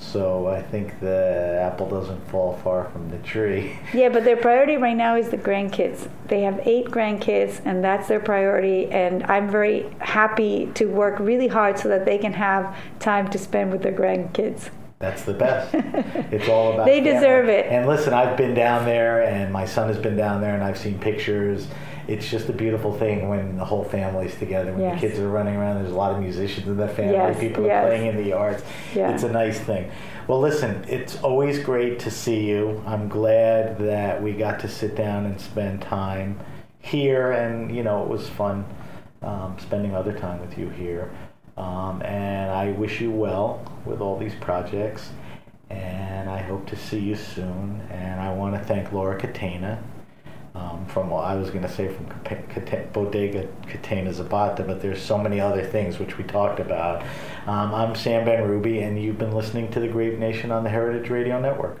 So I think the apple doesn't fall far from the tree. Yeah, but their priority right now is the grandkids. They have eight grandkids, and that's their priority. And I'm very happy to work really hard so that they can have time to spend with their grandkids. That's the best. It's all about. They family. deserve it. And listen, I've been down there, and my son has been down there, and I've seen pictures. It's just a beautiful thing when the whole family's together. When Yes. the kids are running around, there's a lot of musicians in the family. Yes, People yes. are playing in the yards. Yeah. It's a nice thing. Well, listen, it's always great to see you. I'm glad that we got to sit down and spend time here, and you know, it was fun um, spending other time with you here. Um, and I wish you well with all these projects. And I hope to see you soon. And I want to thank Laura Catena um, from, what I was going to say from Bodega Catena Zapata, but there's so many other things which we talked about. Um, I'm Sam Benrubi, and you've been listening to the Grape Nation on the Heritage Radio Network.